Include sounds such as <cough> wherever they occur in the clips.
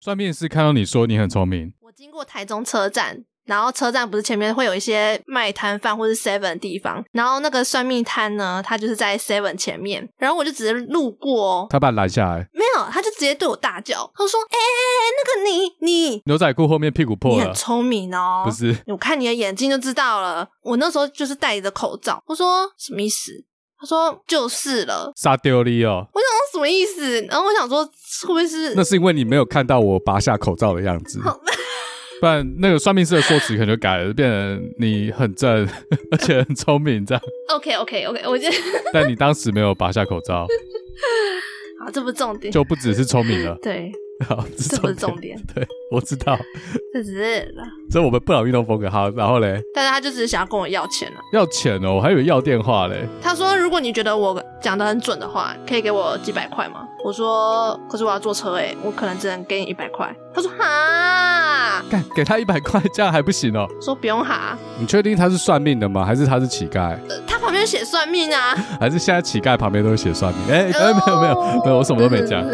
算命师看到你说你很聪明，我经过台中车站。然后车站不是前面会有一些卖摊贩或是 Seven 的地方，然后那个算命摊呢，他就是在 Seven 前面，然后我就直接路过，他把你拦下来，没有，他就直接对我大叫，他说：“哎哎哎，那个你你牛仔裤后面屁股破了，你很聪明哦。”不是，我看你的眼睛就知道了。我那时候就是戴着口罩，我说什么意思？他说就是了，沙丢你哦。我想说什么意思？然后我想说会不会是？那是因为你没有看到我拔下口罩的样子。不然，那个算命师的说辞可能就改了，变成你很正，而且很聪明这样。<laughs> OK OK OK，我觉得。<laughs> 但你当时没有拔下口罩。好，这不重点。就不只是聪明了。对。好，这不是重点。对，我知道。<laughs> 这只是。这我们不老运动风格。好，然后嘞。但是他就只是想要跟我要钱了。要钱哦，我还以为要电话嘞。他说，如果你觉得我讲的很准的话，可以给我几百块吗？我说，可是我要坐车诶，我可能只能给你一百块。他说，哈，干，给他一百块，这样还不行哦。说不用哈。你确定他是算命的吗？还是他是乞丐？呃，他旁边写算命啊。还是现在乞丐旁边都写算命？哎，没有没有没有没有，我什么都没讲。<laughs>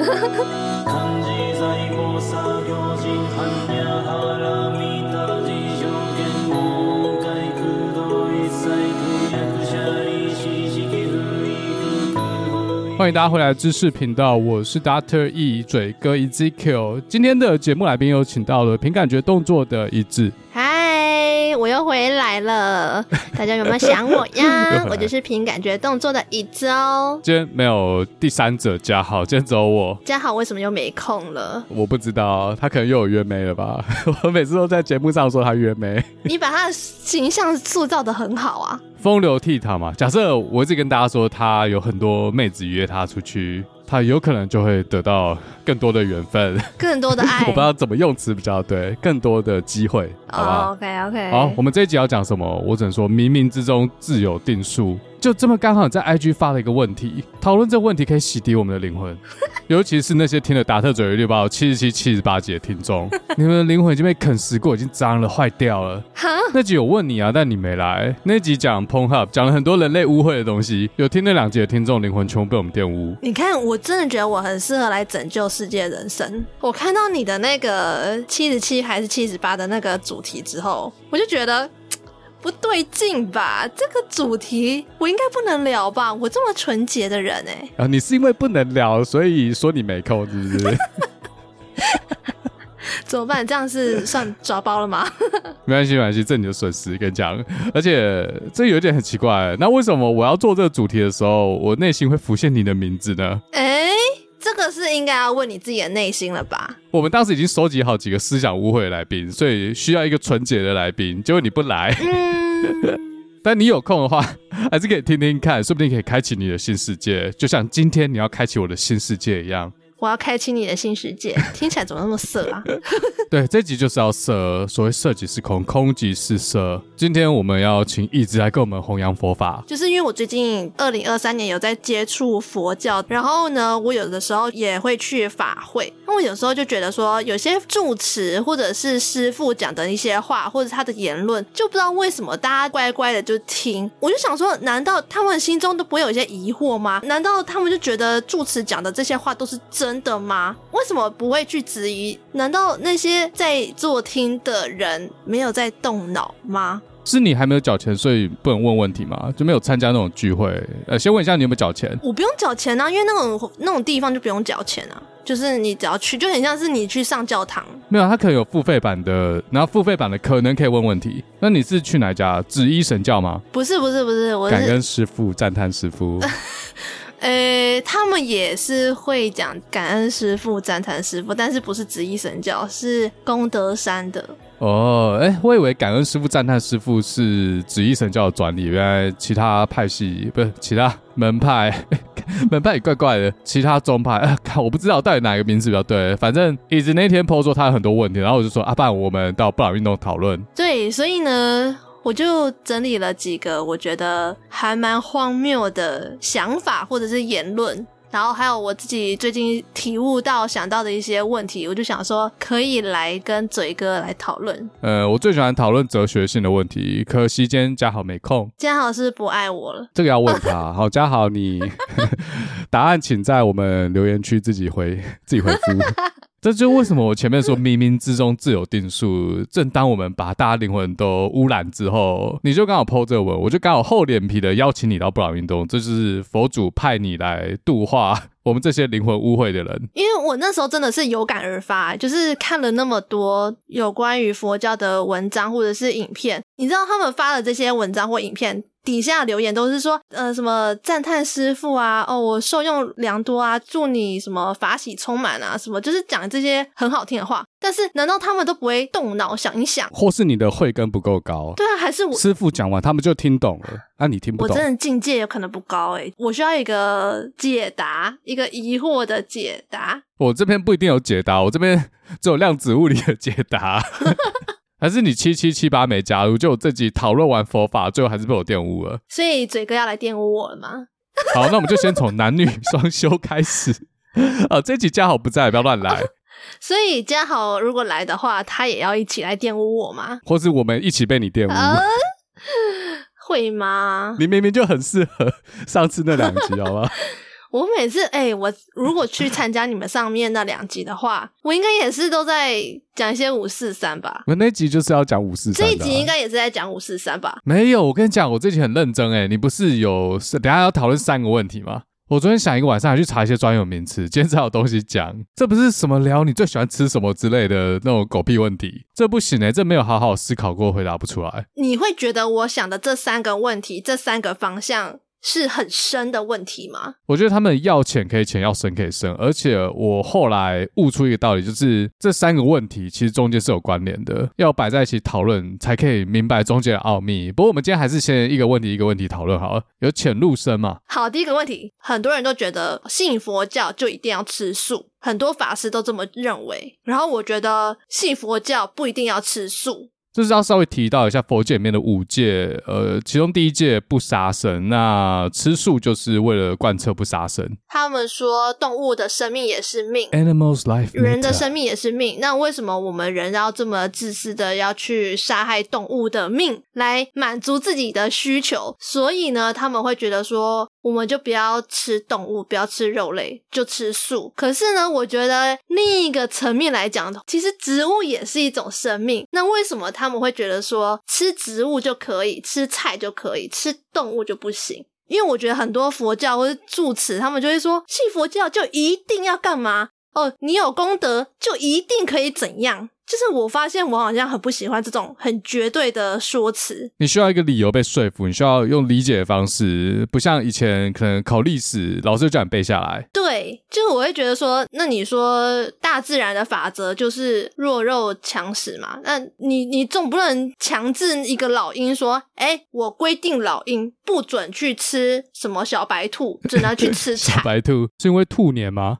欢迎大家回来知识频道，我是 Doctor E 嘴哥 Ezekiel。今天的节目来宾有请到了凭感觉动作的一致。嗨，我又回来了，<laughs> 大家有没有想我呀？<laughs> 我就是凭感觉动作的椅子哦。今天没有第三者加好，今天只有我。加好为什么又没空了？我不知道，他可能又有约妹了吧？<laughs> 我每次都在节目上说他约妹。你把他的形象塑造的很好啊。风流倜傥嘛，假设我一直跟大家说他有很多妹子约他出去，他有可能就会得到更多的缘分，更多的爱。<laughs> 我不知道怎么用词比较对，更多的机会，好不好？OK OK。好，我们这一集要讲什么？我只能说冥冥之中自有定数。就这么刚好在 IG 发了一个问题，讨论这个问题可以洗涤我们的灵魂，<laughs> 尤其是那些听了达特嘴六八七十七、七十八集的听众，你们的灵魂已经被啃食过，已经脏了、坏掉了。哈，那集有问你啊，但你没来。那集讲 Pornhub，讲了很多人类污秽的东西，有听那两集的听众灵魂全部被我们玷污。你看，我真的觉得我很适合来拯救世界人生。我看到你的那个七十七还是七十八的那个主题之后，我就觉得。不对劲吧？这个主题我应该不能聊吧？我这么纯洁的人哎、欸！啊，你是因为不能聊，所以说你没空，是不是？<laughs> 怎么办？这样是算抓包了吗？<laughs> 没关系，没关系，这你的损失，跟你讲。而且这有点很奇怪，那为什么我要做这个主题的时候，我内心会浮现你的名字呢？哎、欸。这个是应该要问你自己的内心了吧？我们当时已经收集好几个思想污秽的来宾，所以需要一个纯洁的来宾。结果你不来，嗯、<laughs> 但你有空的话，<laughs> 还是可以听听看，说不定可以开启你的新世界，就像今天你要开启我的新世界一样。我要开启你的新世界，<laughs> 听起来怎么那么色啊？<laughs> 对，这集就是要色，所谓色即是空，空即是色。今天我们要请一直来跟我们弘扬佛法，就是因为我最近二零二三年有在接触佛教，然后呢，我有的时候也会去法会。那我有时候就觉得说，有些住持或者是师傅讲的一些话，或者他的言论，就不知道为什么大家乖乖的就听。我就想说，难道他们心中都不会有一些疑惑吗？难道他们就觉得住持讲的这些话都是真？真的吗？为什么不会去质疑？难道那些在坐听的人没有在动脑吗？是你还没有缴钱，所以不能问问题吗？就没有参加那种聚会？呃，先问一下你有没有缴钱？我不用缴钱啊，因为那种那种地方就不用缴钱啊，就是你只要去，就很像是你去上教堂。没有，他可能有付费版的，然后付费版的可能可以问问题。那你是去哪家？紫衣神教吗？不是，不是，不是，我是感恩师傅，赞叹师父。<laughs> <laughs> <laughs> 呃、欸，他们也是会讲感恩师傅、赞叹师傅，但是不是紫衣神教，是功德山的。哦，哎、欸，我以为感恩师傅、赞叹师傅是紫衣神教的专利，原来其他派系不是其他门派，<laughs> 门派也怪怪的。其他宗派，哎，我不知道到底哪个名字比较对。反正一直那天 PO 说他有很多问题，然后我就说啊，不然我们到布朗运动讨论。对，所以呢。我就整理了几个我觉得还蛮荒谬的想法或者是言论，然后还有我自己最近体悟到想到的一些问题，我就想说可以来跟嘴哥来讨论。呃，我最喜欢讨论哲学性的问题，可惜今天嘉豪没空。嘉豪是不爱我了？这个要问他。<laughs> 好，嘉豪，<laughs> 你答案请在我们留言区自己回自己回复。<laughs> 这就为什么我前面说冥冥之中自有定数。正当我们把大家灵魂都污染之后，你就刚好 po 这个文，我就刚好厚脸皮的邀请你到布朗运动，这就是佛祖派你来度化我们这些灵魂污秽的人。因为我那时候真的是有感而发，就是看了那么多有关于佛教的文章或者是影片，你知道他们发的这些文章或影片。底下留言都是说，呃，什么赞叹师傅啊，哦，我受用良多啊，祝你什么法喜充满啊，什么就是讲这些很好听的话。但是，难道他们都不会动脑想一想？或是你的慧根不够高？对啊，还是我师傅讲完他们就听懂了？那、啊、你听不懂？我真的境界有可能不高诶、欸、我需要一个解答，一个疑惑的解答。我这边不一定有解答，我这边只有量子物理的解答。<laughs> 还是你七七七八没加入，就我自己讨论完佛法，最后还是被我玷污了。所以嘴哥要来玷污我了吗？好，那我们就先从男女双修开始。<laughs> 啊，这集嘉豪不在，不要乱来。所以嘉豪如果来的话，他也要一起来玷污我吗？或是我们一起被你玷污？呃、会吗？你明明就很适合上次那两集，好吗？<laughs> 我每次哎、欸，我如果去参加你们上面那两集的话，我应该也是都在讲一些五四三吧？我那集就是要讲五四三，这一集应该也是在讲五四三吧？没有，我跟你讲，我这集很认真哎，你不是有等下要讨论三个问题吗？我昨天想一个晚上还去查一些专有名词，今天才有东西讲。这不是什么聊你最喜欢吃什么之类的那种狗屁问题，这不行哎，这没有好好思考过，回答不出来。你会觉得我想的这三个问题，这三个方向？是很深的问题吗？我觉得他们要浅可以浅，要深可以深。而且我后来悟出一个道理，就是这三个问题其实中间是有关联的，要摆在一起讨论才可以明白中间的奥秘。不过我们今天还是先一个问题一个问题讨论好了，有浅入深嘛？好，第一个问题，很多人都觉得信佛教就一定要吃素，很多法师都这么认为。然后我觉得信佛教不一定要吃素。就是要稍微提到一下佛界里面的五戒，呃，其中第一戒不杀生，那吃素就是为了贯彻不杀生。他们说动物的生命也是命，Animals life，人的生命也是命。那为什么我们人要这么自私的要去杀害动物的命来满足自己的需求？所以呢，他们会觉得说。我们就不要吃动物，不要吃肉类，就吃素。可是呢，我觉得另一个层面来讲，其实植物也是一种生命。那为什么他们会觉得说吃植物就可以，吃菜就可以，吃动物就不行？因为我觉得很多佛教或是住持，他们就会说信佛教就一定要干嘛？哦，你有功德就一定可以怎样？就是我发现我好像很不喜欢这种很绝对的说辞。你需要一个理由被说服，你需要用理解的方式，不像以前可能考历史，老师就叫你背下来。对，就是我会觉得说，那你说大自然的法则就是弱肉强食嘛？那你你总不能强制一个老鹰说，哎，我规定老鹰不准去吃什么小白兔，只能去吃。<laughs> 小白兔是因为兔年吗？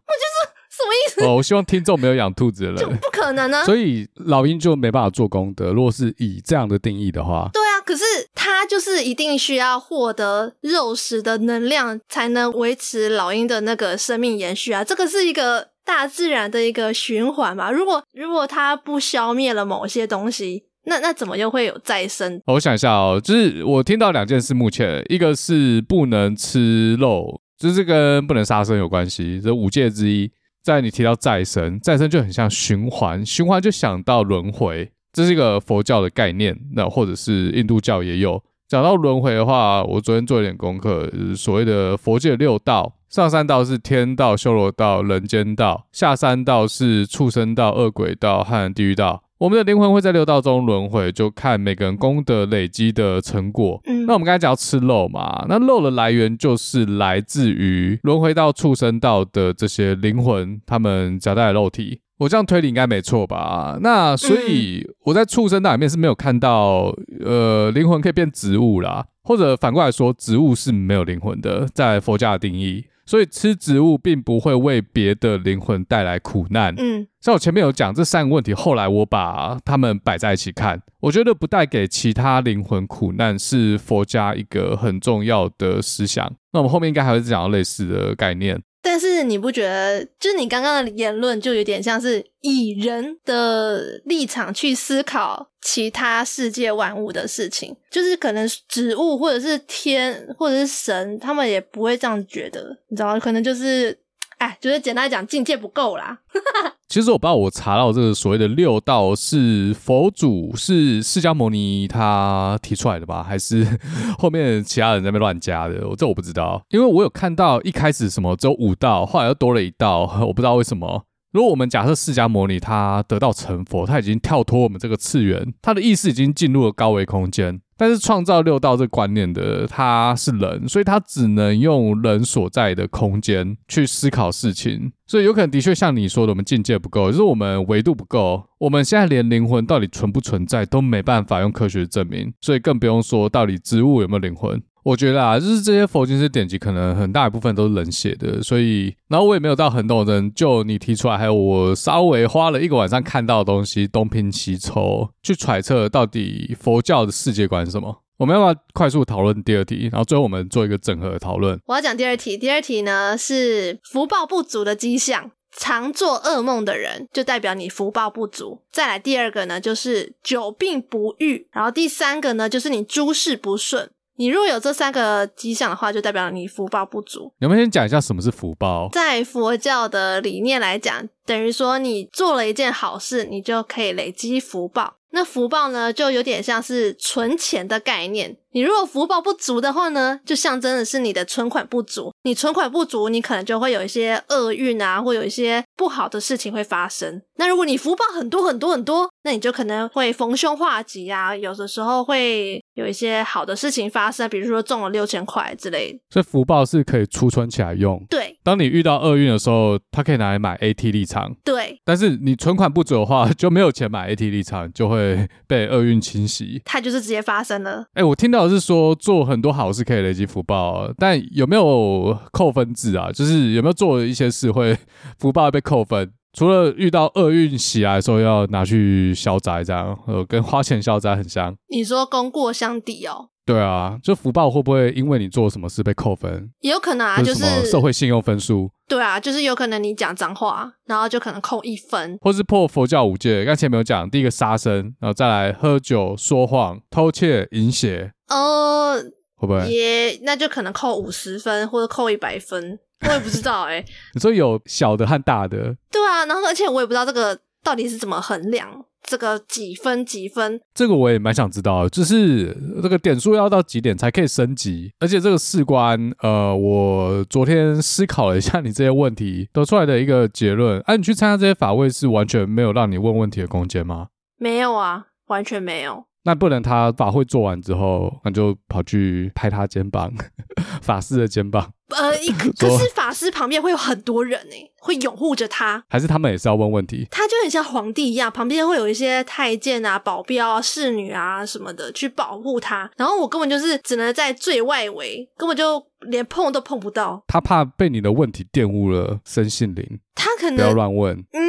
什么意思？哦，我希望听众没有养兔子的人，就不可能呢、啊。所以老鹰就没办法做功德。如果是以这样的定义的话，对啊。可是它就是一定需要获得肉食的能量，才能维持老鹰的那个生命延续啊。这个是一个大自然的一个循环嘛。如果如果它不消灭了某些东西，那那怎么又会有再生？我想一下哦，就是我听到两件事，目前一个是不能吃肉，就是跟不能杀生有关系，这五戒之一。在你提到再生，再生就很像循环，循环就想到轮回，这是一个佛教的概念，那或者是印度教也有。讲到轮回的话，我昨天做一点功课，所谓的佛界六道，上三道是天道、修罗道、人间道，下三道是畜生道、恶鬼道和地狱道。我们的灵魂会在六道中轮回，就看每个人功德累积的成果。嗯，那我们刚才讲要吃肉嘛，那肉的来源就是来自于轮回到畜生道的这些灵魂，他们夹带的肉体。我这样推理应该没错吧？那所以我在畜生道里面是没有看到，呃，灵魂可以变植物啦，或者反过来说，植物是没有灵魂的，在佛家的定义。所以吃植物并不会为别的灵魂带来苦难。嗯，像我前面有讲这三个问题，后来我把它们摆在一起看，我觉得不带给其他灵魂苦难是佛家一个很重要的思想。那我们后面应该还会讲到类似的概念。但是你不觉得，就你刚刚的言论就有点像是以人的立场去思考其他世界万物的事情，就是可能植物或者是天或者是神，他们也不会这样觉得，你知道？可能就是哎，就是简单讲，境界不够啦。<laughs> 其实我不知道，我查到这个所谓的六道是佛祖是释迦牟尼他提出来的吧，还是 <laughs> 后面其他人在那乱加的？我这我不知道，因为我有看到一开始什么只有五道，后来又多了一道，我不知道为什么。如果我们假设释迦牟尼他得道成佛，他已经跳脱我们这个次元，他的意识已经进入了高维空间。但是创造六道这观念的他是人，所以他只能用人所在的空间去思考事情。所以有可能的确像你说的，我们境界不够，就是我们维度不够。我们现在连灵魂到底存不存在都没办法用科学证明，所以更不用说到底植物有没有灵魂。我觉得啊，就是这些佛经式典籍，可能很大一部分都是人写的，所以，然后我也没有到很懂的人，就你提出来，还有我稍微花了一个晚上看到的东西，东拼西凑去揣测到底佛教的世界观是什么。我们要不要快速讨论第二题，然后最后我们做一个整合讨论。我要讲第二题，第二题呢是福报不足的迹象，常做噩梦的人就代表你福报不足。再来第二个呢就是久病不愈，然后第三个呢就是你诸事不顺。你如果有这三个迹象的话，就代表你福报不足。你们先讲一下什么是福报？在佛教的理念来讲，等于说你做了一件好事，你就可以累积福报。那福报呢，就有点像是存钱的概念。你如果福报不足的话呢，就象征的是你的存款不足。你存款不足，你可能就会有一些厄运啊，或有一些不好的事情会发生。那如果你福报很多很多很多，那你就可能会逢凶化吉啊，有的时候会有一些好的事情发生，比如说中了六千块之类的。所以福报是可以储存起来用。对，当你遇到厄运的时候，它可以拿来买 AT 立场。对，但是你存款不足的话，<laughs> 就没有钱买 AT 立场，就会被厄运侵袭。它就是直接发生了。哎，我听到的是说做。很多好事可以累积福报，但有没有扣分制啊？就是有没有做一些事会福报被扣分？除了遇到厄运袭来的时候要拿去消灾，这样呃，跟花钱消灾很像。你说功过相抵哦？对啊，就福报会不会因为你做什么事被扣分？也有可能啊，就是社会信用分数。对啊，就是有可能你讲脏话，然后就可能扣一分，或是破佛教五戒。刚才没有讲，第一个杀生，然后再来喝酒、说谎、偷窃、淫邪。呃，会不会也那就可能扣五十分或者扣一百分，我也不知道哎、欸。<laughs> 你说有小的和大的？对啊，然后而且我也不知道这个到底是怎么衡量。这个几分几分？这个我也蛮想知道的，就是这个点数要到几点才可以升级？而且这个事关，呃，我昨天思考了一下你这些问题得出来的一个结论。哎、啊，你去参加这些法会是完全没有让你问问题的空间吗？没有啊，完全没有。那不能他法会做完之后，那就跑去拍他肩膀，<laughs> 法师的肩膀。呃，<laughs> 可是法师旁边会有很多人呢，会拥护着他。还是他们也是要问问题？他就很像皇帝一样，旁边会有一些太监啊、保镖啊、侍女啊什么的去保护他。然后我根本就是只能在最外围，根本就连碰都碰不到。他怕被你的问题玷污了身性灵。他可能不要乱问。嗯，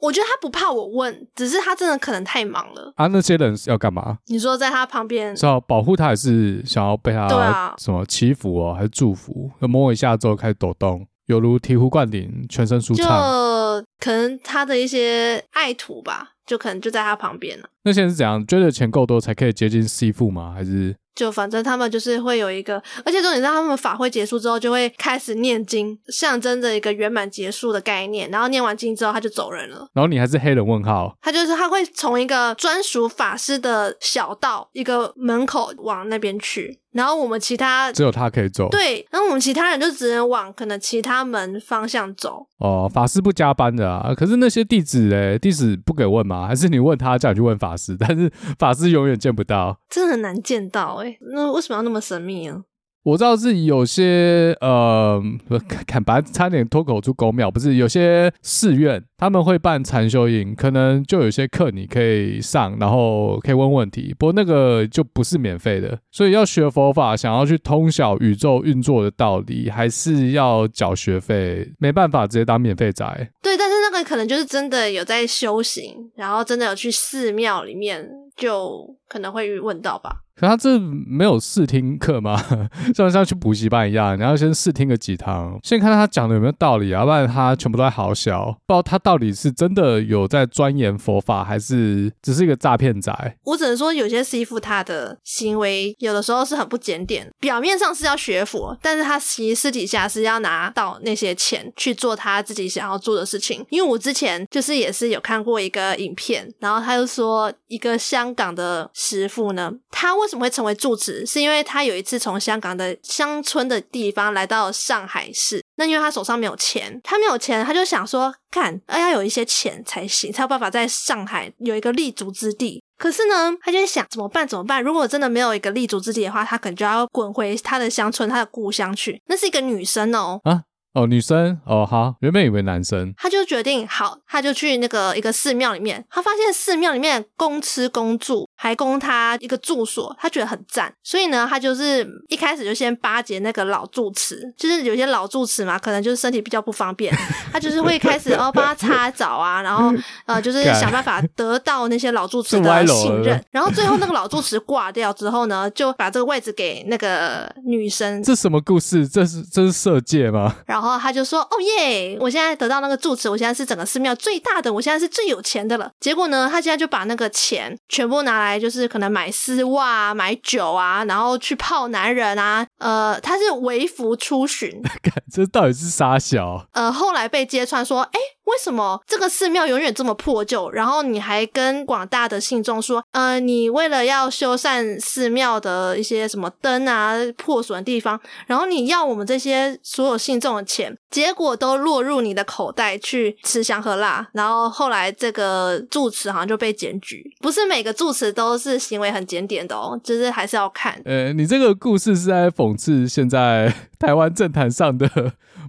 我觉得他不怕我问，只是他真的可能太忙了。啊，那些人要干嘛？你说在他旁边是要保护他，还是想要被他什么祈福哦，还是祝福？摸一下之后开始抖动，犹如醍醐灌顶，全身舒畅。就可能他的一些爱徒吧，就可能就在他旁边了。那现在是怎样？觉得钱够多才可以接近师父吗？还是？就反正他们就是会有一个，而且重点是他们法会结束之后就会开始念经，象征着一个圆满结束的概念。然后念完经之后他就走人了。然后你还是黑人问号？他就是他会从一个专属法师的小道一个门口往那边去，然后我们其他只有他可以走。对，然后我们其他人就只能往可能其他门方向走。哦，法师不加班的啊？可是那些弟子诶，弟子不给问吗？还是你问他叫你去问法师？但是法师永远见不到，真的很难见到诶。那为什么要那么神秘啊？我知道是有些呃，<laughs> 看把差点脱口出狗庙，不是有些寺院他们会办禅修营，可能就有些课你可以上，然后可以问问题。不过那个就不是免费的，所以要学佛法，想要去通晓宇宙运作的道理，还是要缴学费，没办法直接当免费宅。对，但是那个可能就是真的有在修行，然后真的有去寺庙里面，就可能会问到吧。可他这没有试听课吗？<laughs> 像像去补习班一样，你要先试听个几堂，先看他讲的有没有道理啊，不然他全部都在好笑，不知道他到底是真的有在钻研佛法，还是只是一个诈骗仔。我只能说，有些师傅他的行为有的时候是很不检点，表面上是要学佛，但是他其实私底下是要拿到那些钱去做他自己想要做的事情。因为我之前就是也是有看过一个影片，然后他就说一个香港的师傅呢，他为什么会成为住持，是因为他有一次从香港的乡村的地方来到上海市，那因为他手上没有钱，他没有钱，他就想说，看，要有一些钱才行，才有办法在上海有一个立足之地。可是呢，他就在想怎么办？怎么办？如果真的没有一个立足之地的话，他可能就要滚回他的乡村，他的故乡去。那是一个女生哦。啊哦，女生哦，好，原本以为男生。他就决定好，他就去那个一个寺庙里面，他发现寺庙里面公吃公住，还供他一个住所，他觉得很赞，所以呢，他就是一开始就先巴结那个老住持，就是有些老住持嘛，可能就是身体比较不方便，<laughs> 他就是会开始哦帮他擦澡啊，然后 <laughs> 呃就是想办法得到那些老住持的信任，然后最后那个老住持挂掉之后呢，就把这个位置给那个女生。这什么故事？这是这是色戒吗？然后。他就说：“哦耶！我现在得到那个住持，我现在是整个寺庙最大的，我现在是最有钱的了。”结果呢，他现在就把那个钱全部拿来，就是可能买丝袜啊、买酒啊，然后去泡男人啊。呃，他是微服出巡，<laughs> 这到底是啥小？呃，后来被揭穿说：“哎。”为什么这个寺庙永远这么破旧？然后你还跟广大的信众说，呃，你为了要修缮寺庙的一些什么灯啊破损的地方，然后你要我们这些所有信众的钱，结果都落入你的口袋去吃香喝辣。然后后来这个住持好像就被检举，不是每个住持都是行为很检点的哦，就是还是要看。呃，你这个故事是在讽刺现在台湾政坛上的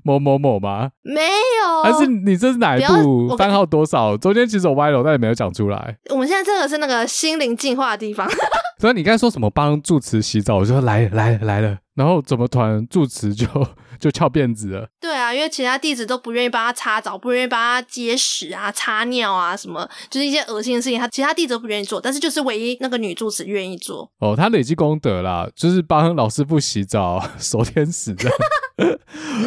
某某某吗？没有，还是你这是哪一部番号多少？中间其实我歪楼，但也没有讲出来。我们现在这个是那个心灵净化的地方。所以你刚才说什么帮住持洗澡，我就说来来来了，然后怎么突然住持就就翘辫子了？<laughs> 对啊，因为其他弟子都不愿意帮他擦澡，不愿意帮他接屎啊、擦尿啊什么，就是一些恶心的事情，他其他弟子都不愿意做，但是就是唯一那个女住持愿意做。哦，<laughs> 他累积功德啦，就是帮老师傅洗澡、守天使这样。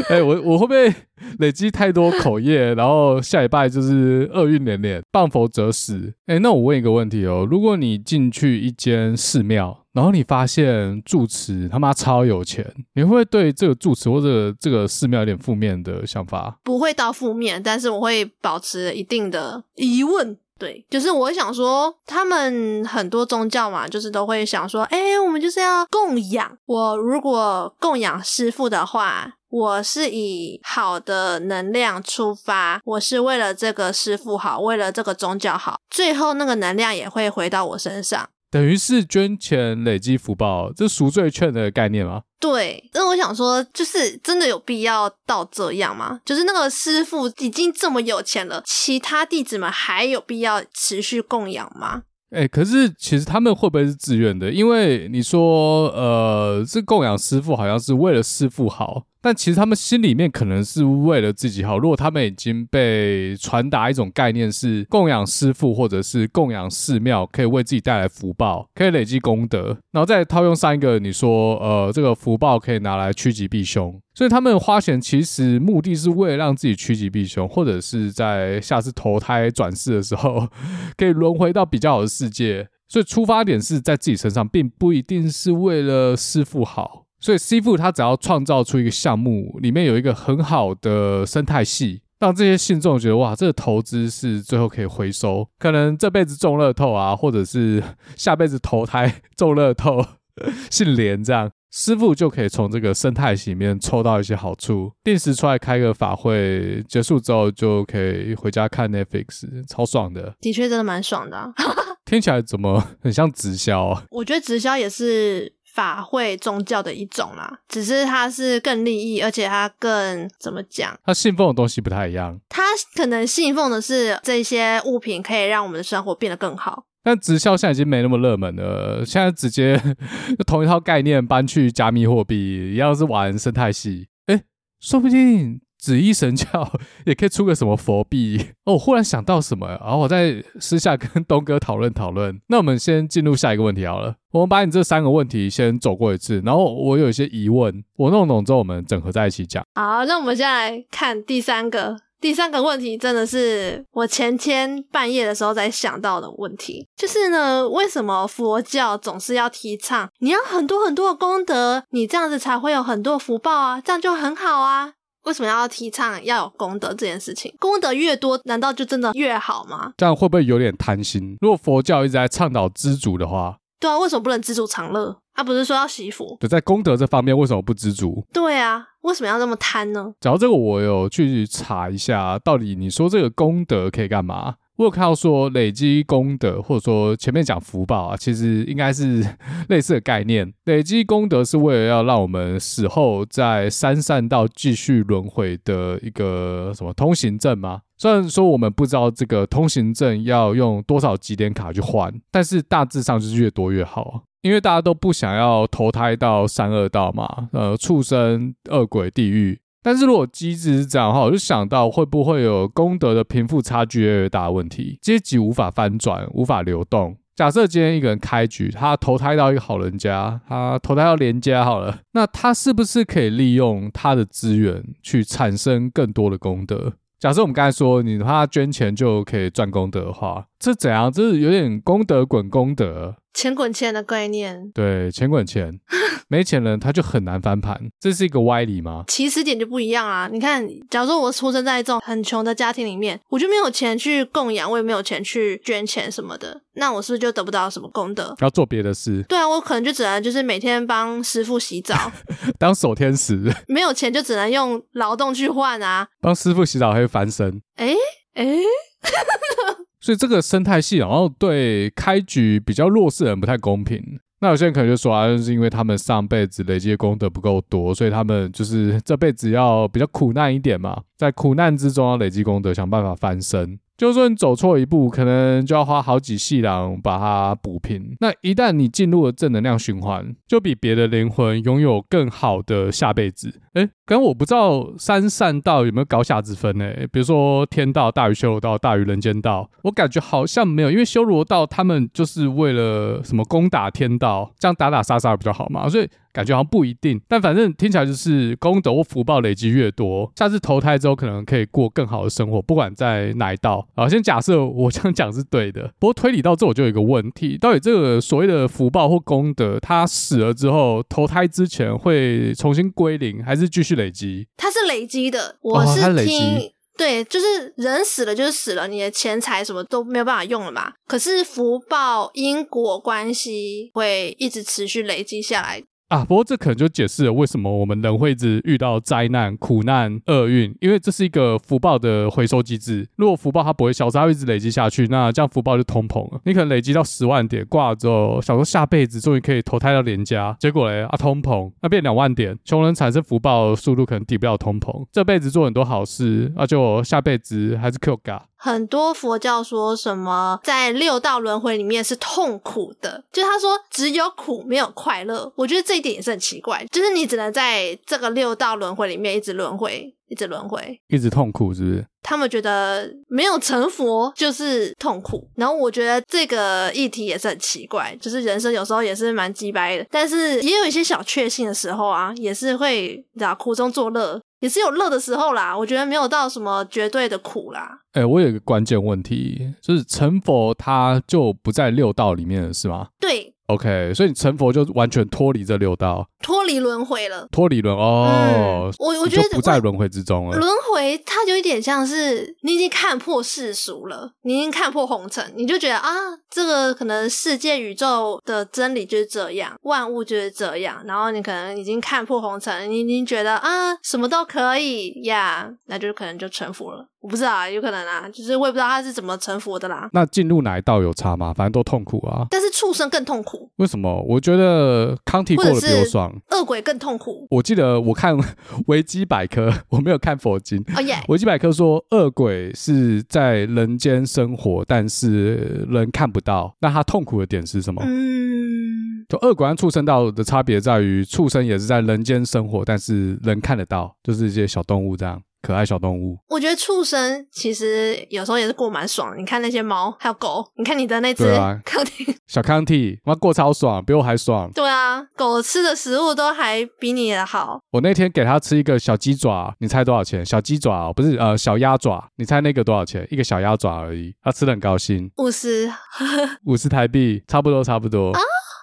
哎、欸，我我会不会累积太多口业，然后下礼拜就是厄运连连，谤佛者死？哎、欸，那我问一个问题哦，如果你进去一间寺庙，然后你发现住持他妈超有钱，你会不会对这个住持或者这个寺庙有点负面的想法？不会到负面，但是我会保持一定的疑问。对，就是我想说，他们很多宗教嘛，就是都会想说，哎，我们就是要供养。我如果供养师父的话，我是以好的能量出发，我是为了这个师父好，为了这个宗教好，最后那个能量也会回到我身上。等于是捐钱累积福报，这赎罪券的概念吗？对，那我想说，就是真的有必要到这样吗？就是那个师傅已经这么有钱了，其他弟子们还有必要持续供养吗？哎、可是其实他们会不会是自愿的？因为你说，呃，这供养师父好像是为了师父好。但其实他们心里面可能是为了自己好。如果他们已经被传达一种概念是供养师父或者是供养寺庙可以为自己带来福报，可以累积功德，然后再套用上一个你说，呃，这个福报可以拿来趋吉避凶，所以他们花钱其实目的是为了让自己趋吉避凶，或者是在下次投胎转世的时候可以轮回到比较好的世界。所以出发点是在自己身上，并不一定是为了师父好。所以师傅他只要创造出一个项目，里面有一个很好的生态系，让这些信众觉得哇，这个投资是最后可以回收，可能这辈子中乐透啊，或者是 <laughs> 下辈子投胎中乐透，<laughs> 姓连这样，师傅就可以从这个生态系里面抽到一些好处，定时出来开个法会，结束之后就可以回家看 Netflix，超爽的。的确，真的蛮爽的啊。<laughs> 听起来怎么很像直销啊？我觉得直销也是。法会宗教的一种啦，只是它是更利益，而且它更怎么讲？它信奉的东西不太一样。它可能信奉的是这些物品可以让我们的生活变得更好。但直销现在已经没那么热门了，现在直接 <laughs> 同一套概念搬去加密货币，一样是玩生态系。诶，说不定紫衣神教也可以出个什么佛币哦。我忽然想到什么，然后我在私下跟东哥讨论讨论。那我们先进入下一个问题好了。我们把你这三个问题先走过一次，然后我有一些疑问，我弄懂之后我们整合在一起讲。好，那我们现在来看第三个。第三个问题真的是我前天半夜的时候才想到的问题，就是呢，为什么佛教总是要提倡你要很多很多的功德，你这样子才会有很多福报啊，这样就很好啊？为什么要提倡要有功德这件事情？功德越多，难道就真的越好吗？这样会不会有点贪心？如果佛教一直在倡导知足的话，对啊，为什么不能知足常乐？他、啊、不是说要惜福？对，在功德这方面为什么不知足？对啊，为什么要这么贪呢？讲到这个，我有去查一下，到底你说这个功德可以干嘛？我有看到说累积功德，或者说前面讲福报啊，其实应该是 <laughs> 类似的概念。累积功德是为了要让我们死后在三善道继续轮回的一个什么通行证吗？虽然说我们不知道这个通行证要用多少集点卡去换，但是大致上就是越多越好。因为大家都不想要投胎到三恶道嘛，呃，畜生、恶鬼、地狱。但是如果机制是这样的话，我就想到会不会有功德的贫富差距越来越大的问题，阶级无法翻转，无法流动。假设今天一个人开局，他投胎到一个好人家，他投胎到连家好了，那他是不是可以利用他的资源去产生更多的功德？假设我们刚才说，你他捐钱就可以赚功德的话，这怎样？这是有点功德滚功德。钱滚钱的概念，对，钱滚钱，<laughs> 没钱人他就很难翻盘，这是一个歪理吗？起始点就不一样啊！你看，假如说我出生在这种很穷的家庭里面，我就没有钱去供养，我也没有钱去捐钱什么的，那我是不是就得不到什么功德？要做别的事？对啊，我可能就只能就是每天帮师傅洗澡，<laughs> 当守天使。没有钱就只能用劳动去换啊！帮师傅洗澡还会翻身？哎哎。诶 <laughs> 所以这个生态系，然后对开局比较弱势的人不太公平。那有些人可能就说啊，就是因为他们上辈子累积的功德不够多，所以他们就是这辈子要比较苦难一点嘛，在苦难之中要累积功德，想办法翻身。就算走错一步，可能就要花好几世郎把它补平。那一旦你进入了正能量循环，就比别的灵魂拥有更好的下辈子。诶，刚刚我不知道三善道有没有高下之分呢？比如说天道大于修罗道，大于人间道，我感觉好像没有，因为修罗道他们就是为了什么攻打天道，这样打打杀杀比较好嘛，所以。感觉好像不一定，但反正听起来就是功德或福报累积越多，下次投胎之后可能可以过更好的生活，不管在哪一道。好，先假设我这样讲是对的，<laughs> 不过推理到这我就有一个问题：到底这个所谓的福报或功德，他死了之后投胎之前会重新归零，还是继续累积？它是累积的，我是听、哦、对，就是人死了就是死了，你的钱财什么都没有办法用了嘛。可是福报因果关系会一直持续累积下来。啊，不过这可能就解释了为什么我们人会一直遇到灾难、苦难、厄运，因为这是一个福报的回收机制。如果福报它不会消失，它会一直累积下去，那这样福报就通膨了。你可能累积到十万点挂了之后，想说下辈子终于可以投胎到连家，结果嘞啊通膨，那变两万点，穷人产生福报速度可能抵不了通膨。这辈子做很多好事，那就下辈子还是 Q 嘎。很多佛教说什么在六道轮回里面是痛苦的，就他说只有苦没有快乐。我觉得这一点也是很奇怪，就是你只能在这个六道轮回里面一直轮回，一直轮回，一直痛苦，是不是？他们觉得没有成佛就是痛苦，然后我觉得这个议题也是很奇怪，就是人生有时候也是蛮鸡掰的，但是也有一些小确幸的时候啊，也是会你知道苦中作乐。也是有乐的时候啦，我觉得没有到什么绝对的苦啦。哎、欸，我有一个关键问题，就是成佛它就不在六道里面了，是吗？对。OK，所以你成佛就完全脱离这六道，脱离轮回了。脱离轮哦，嗯、我我觉得不在轮回之中了。轮回它就有点像是你已经看破世俗了，你已经看破红尘，你就觉得啊，这个可能世界宇宙的真理就是这样，万物就是这样。然后你可能已经看破红尘，你已经觉得啊，什么都可以呀，yeah, 那就可能就成佛了。我不知道啊，有可能啊，就是我也不知道他是怎么成佛的啦。那进入哪一道有差吗？反正都痛苦啊。但是畜生更痛苦。为什么？我觉得康体过得比我爽。恶鬼更痛苦。我记得我看 <laughs> 维基百科，我没有看佛经。哦耶！维基百科说，恶鬼是在人间生活，但是人看不到。那他痛苦的点是什么？嗯，就恶鬼和畜生道的差别在于，畜生也是在人间生活，但是人看得到，就是一些小动物这样。可爱小动物。我觉得畜生其实有时候也是过蛮爽的。你看那些猫，还有狗，你看你的那只康体，啊、小康体，妈过超爽，比我还爽。对啊，狗吃的食物都还比你的好。我那天给它吃一个小鸡爪，你猜多少钱？小鸡爪不是呃小鸭爪，你猜那个多少钱？一个小鸭爪而已，它吃的很高兴。五十，<laughs> 五十台币，差不多差不多。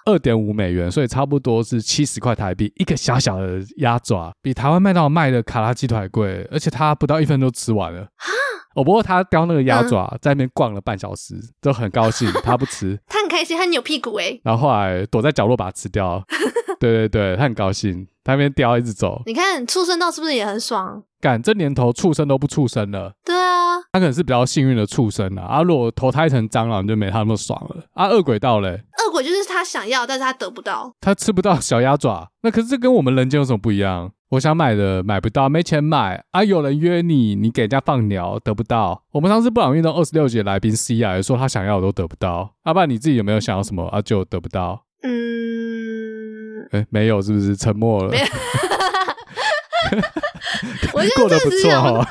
啊二点五美元，所以差不多是七十块台币，一个小小的鸭爪，比台湾麦当劳卖的卡拉鸡腿还贵，而且他不到一分钟吃完了。哦，不过他叼那个鸭爪、嗯、在那边逛了半小时，都很高兴。他不吃，<laughs> 他很开心，他扭屁股哎。然后后来躲在角落把它吃掉。<laughs> 对对对，他很高兴，他那边叼一直走。你看畜生道是不是也很爽？干，这年头畜生都不畜生了。对啊，他可能是比较幸运的畜生啊。啊，如果投胎成蟑螂就没他那么爽了。啊，恶鬼道嘞？恶鬼就是他想要，但是他得不到。他吃不到小鸭爪，那可是这跟我们人间有什么不一样？我想买的买不到，没钱买啊！有人约你，你给人家放鸟得不到。我们上次布朗运动二十六集来宾 C 啊，说他想要的都得不到。阿、啊、爸，你自己有没有想要什么啊？就得不到。嗯，哎，没有，是不是沉默了？没有 <laughs> 我过得不错哈。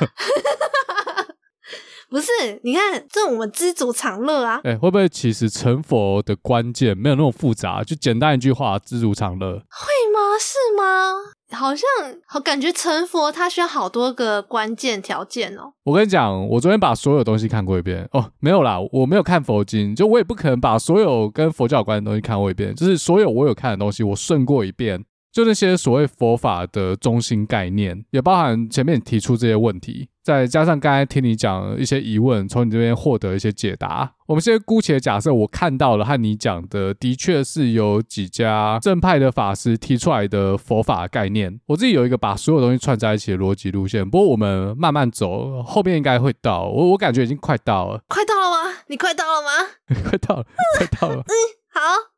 不是，你看，这我们知足常乐啊。哎，会不会其实成佛的关键没有那么复杂？就简单一句话，知足常乐。会吗？是吗？好像好感觉成佛，它需要好多个关键条件哦。我跟你讲，我昨天把所有东西看过一遍哦，没有啦，我没有看佛经，就我也不可能把所有跟佛教有关的东西看过一遍，就是所有我有看的东西，我顺过一遍。就那些所谓佛法的中心概念，也包含前面提出这些问题，再加上刚才听你讲一些疑问，从你这边获得一些解答。我们现在姑且假设，我看到了和你讲的，的确是有几家正派的法师提出来的佛法概念。我自己有一个把所有东西串在一起的逻辑路线。不过我们慢慢走，后面应该会到。我我感觉已经快到了，快到了吗？你快到了吗？<laughs> 快到了，快到了。嗯，好。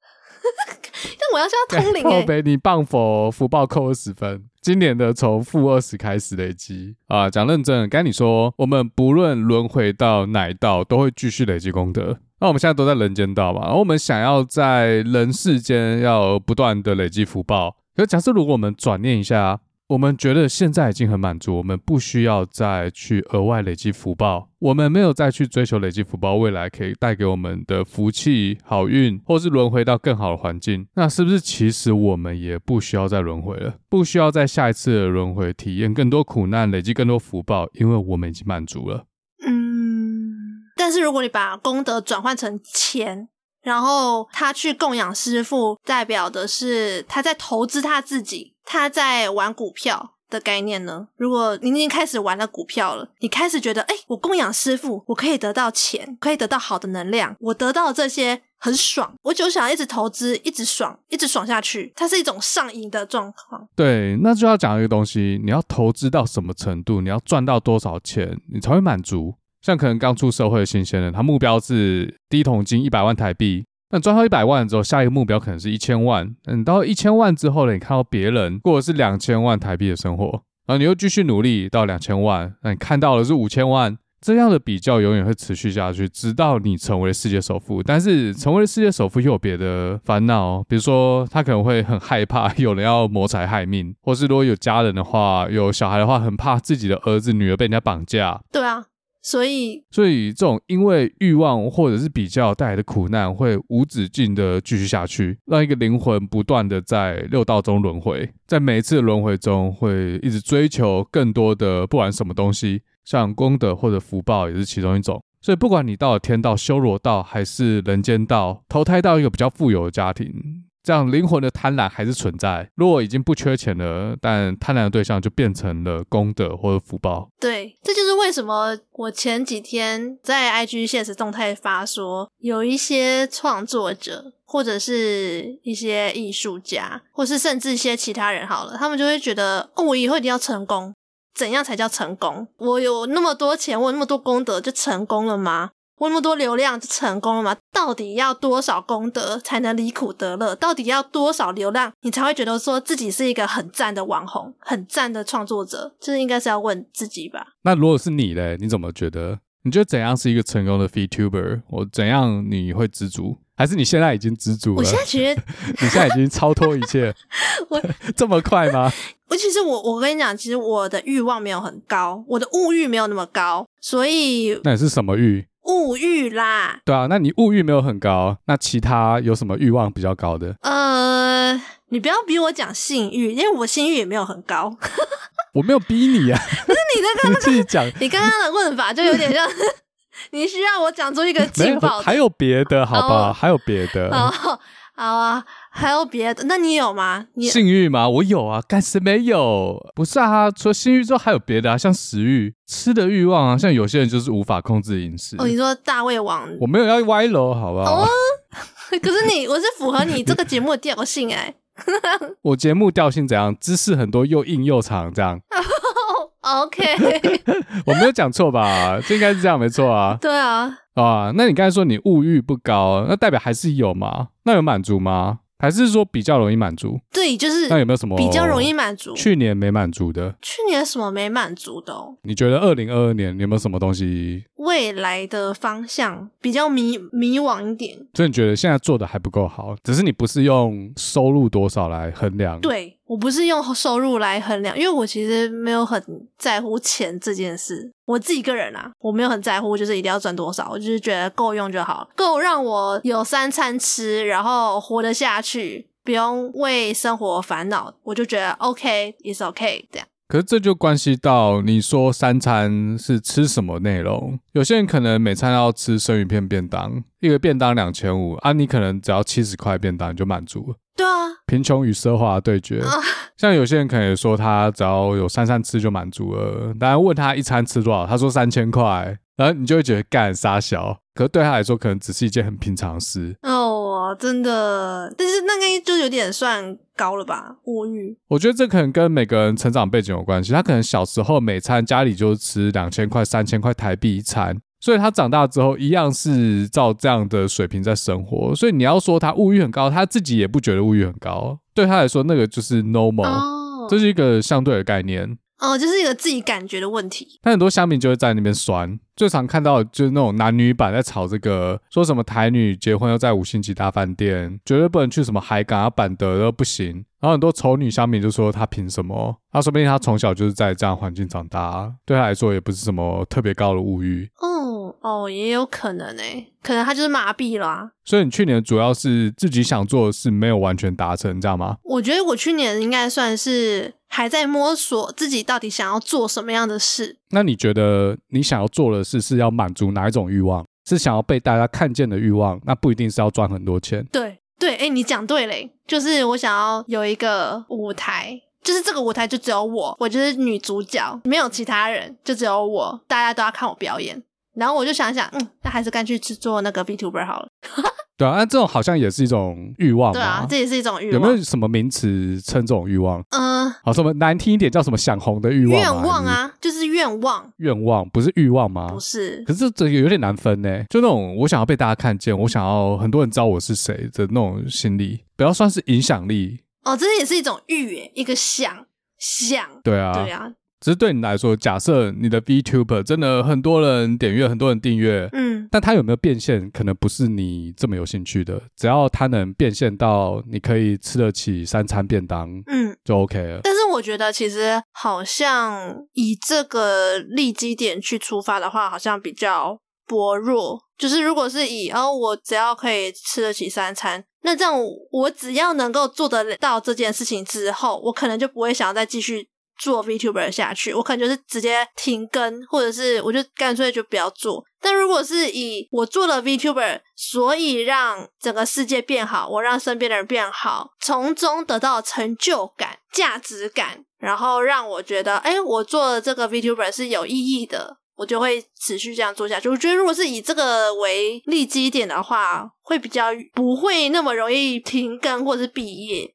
<laughs> 但我要叫他通灵哎、欸！你棒佛福报扣二十分，今年的从负二十开始累积啊！讲认真，跟你说，我们不论轮回到哪一道，都会继续累积功德。那我们现在都在人间道嘛，而我们想要在人世间要不断的累积福报。可假设如果我们转念一下。我们觉得现在已经很满足，我们不需要再去额外累积福报，我们没有再去追求累积福报，未来可以带给我们的福气、好运，或是轮回到更好的环境，那是不是其实我们也不需要再轮回了？不需要在下一次的轮回体验更多苦难，累积更多福报，因为我们已经满足了。嗯，但是如果你把功德转换成钱，然后他去供养师父，代表的是他在投资他自己。他在玩股票的概念呢？如果你已经开始玩了股票了，你开始觉得，哎，我供养师傅，我可以得到钱，可以得到好的能量，我得到这些很爽，我就想一直投资，一直爽，一直爽下去。它是一种上瘾的状况。对，那就要讲一个东西，你要投资到什么程度，你要赚到多少钱，你才会满足？像可能刚出社会的新鲜人，他目标是第一桶金一百万台币。那赚到一百万之后，下一个目标可能是一千万。等到一千万之后呢，你看到别人过的是两千万台币的生活，然后你又继续努力到两千万，那你看到的是五千万。这样的比较永远会持续下去，直到你成为世界首富。但是成为世界首富又有别的烦恼，比如说他可能会很害怕有人要谋财害命，或是如果有家人的话，有小孩的话，很怕自己的儿子女儿被人家绑架。对啊。所以，所以这种因为欲望或者是比较带来的苦难，会无止境的继续下去，让一个灵魂不断的在六道中轮回，在每一次轮回中，会一直追求更多的不管什么东西，像功德或者福报也是其中一种。所以，不管你到了天道、修罗道，还是人间道，投胎到一个比较富有的家庭。这样灵魂的贪婪还是存在。如果已经不缺钱了，但贪婪的对象就变成了功德或者福报。对，这就是为什么我前几天在 IG 现实动态发说，有一些创作者或者是一些艺术家，或是甚至一些其他人好了，他们就会觉得，哦，我以后一定要成功。怎样才叫成功？我有那么多钱，我有那么多功德，就成功了吗？我那么多流量就成功了吗？到底要多少功德才能离苦得乐？到底要多少流量你才会觉得说自己是一个很赞的网红、很赞的创作者？这应该是要问自己吧。那如果是你嘞，你怎么觉得？你觉得怎样是一个成功的 VTuber？我怎样你会知足？还是你现在已经知足了？我现在觉得 <laughs> 你现在已经超脱一切，<laughs> 我 <laughs> 这么快吗？我其实我我跟你讲，其实我的欲望没有很高，我的物欲没有那么高，所以那你是什么欲？物欲啦。对啊，那你物欲没有很高，那其他有什么欲望比较高的？呃，你不要逼我讲性欲，因为我性欲也没有很高。<laughs> 我没有逼你啊，<laughs> 不是你在刚刚 <laughs> 你自己讲，你刚刚的问法就有点像。你需要我讲出一个劲爆的，还有别的，好吧？还有别的，好，好啊，还有别的，那你有吗？你性欲吗？我有啊，干谁没有？不是啊，除了性欲之后还有别的啊，像食欲、吃的欲望啊，像有些人就是无法控制饮食。哦，你说大胃王？我没有要歪楼，好不好？哦，<laughs> 可是你，我是符合你这个节目的调性哎。<laughs> 我节目调性怎样？知识很多，又硬又长，这样。<laughs> OK，<laughs> 我没有讲错吧？这应该是这样，没错啊。<laughs> 对啊，啊，那你刚才说你物欲不高，那代表还是有吗？那有满足吗？还是说比较容易满足？对，就是那有没有什么比较容易满足？去年没满足的？去年什么没满足的哦？你觉得二零二二年你有没有什么东西？未来的方向比较迷迷惘一点，所以你觉得现在做的还不够好？只是你不是用收入多少来衡量？对。我不是用收入来衡量，因为我其实没有很在乎钱这件事。我自己个人啊，我没有很在乎，就是一定要赚多少，我就是觉得够用就好，够让我有三餐吃，然后活得下去，不用为生活烦恼，我就觉得 OK，is OK 这样。可是这就关系到你说三餐是吃什么内容？有些人可能每餐要吃生鱼片便当，一个便当两千五啊，你可能只要七十块便当你就满足了。贫穷与奢华对决。啊、像有些人可能也说他只要有三餐吃就满足了，当然问他一餐吃多少，他说三千块，然后你就会觉得干杀小，可是对他来说可能只是一件很平常事。哦，真的，但是那个就有点算高了吧？物欲。我觉得这可能跟每个人成长背景有关系，他可能小时候每餐家里就吃两千块、三千块台币一餐。所以他长大之后一样是照这样的水平在生活，所以你要说他物欲很高，他自己也不觉得物欲很高，对他来说那个就是 normal，哦，这是一个相对的概念。哦，就是一个自己感觉的问题。但很多乡民就会在那边酸，最常看到就是那种男女版在吵这个，说什么台女结婚要在五星级大饭店，绝对不能去什么海港啊、板德都不行。然后很多丑女乡民就说她凭什么？她说不定她从小就是在这样环境长大，对她来说也不是什么特别高的物欲。哦哦，也有可能诶，可能他就是麻痹了啊。所以你去年主要是自己想做的事没有完全达成，知道吗？我觉得我去年应该算是还在摸索自己到底想要做什么样的事。那你觉得你想要做的事是要满足哪一种欲望？是想要被大家看见的欲望？那不一定是要赚很多钱。对。对，哎，你讲对嘞，就是我想要有一个舞台，就是这个舞台就只有我，我就是女主角，没有其他人，就只有我，大家都要看我表演。然后我就想想，嗯，那还是干脆去做那个 VTuber 好了。<laughs> 对啊，那这种好像也是一种欲望。对啊，这也是一种欲望。有没有什么名词称这种欲望？嗯，好，什么难听一点叫什么想红的欲望？愿望啊，就是愿望。愿望不是欲望吗？不是。可是这个有点难分呢。就那种我想要被大家看见，我想要很多人知道我是谁的那种心理，不要算是影响力。哦，这也是一种欲，一个想想。对啊，对啊。只是对你来说，假设你的 VTuber 真的很多人点阅，很多人订阅，嗯，但他有没有变现，可能不是你这么有兴趣的。只要他能变现到你可以吃得起三餐便当，嗯，就 OK 了。但是我觉得，其实好像以这个利基点去出发的话，好像比较薄弱。就是如果是以哦，我只要可以吃得起三餐，那这样我只要能够做得到这件事情之后，我可能就不会想要再继续。做 VTuber 下去，我可能就是直接停更，或者是我就干脆就不要做。但如果是以我做了 VTuber，所以让整个世界变好，我让身边的人变好，从中得到成就感、价值感，然后让我觉得，哎，我做的这个 VTuber 是有意义的，我就会持续这样做下去。我觉得如果是以这个为立基点的话，会比较不会那么容易停更或是毕业。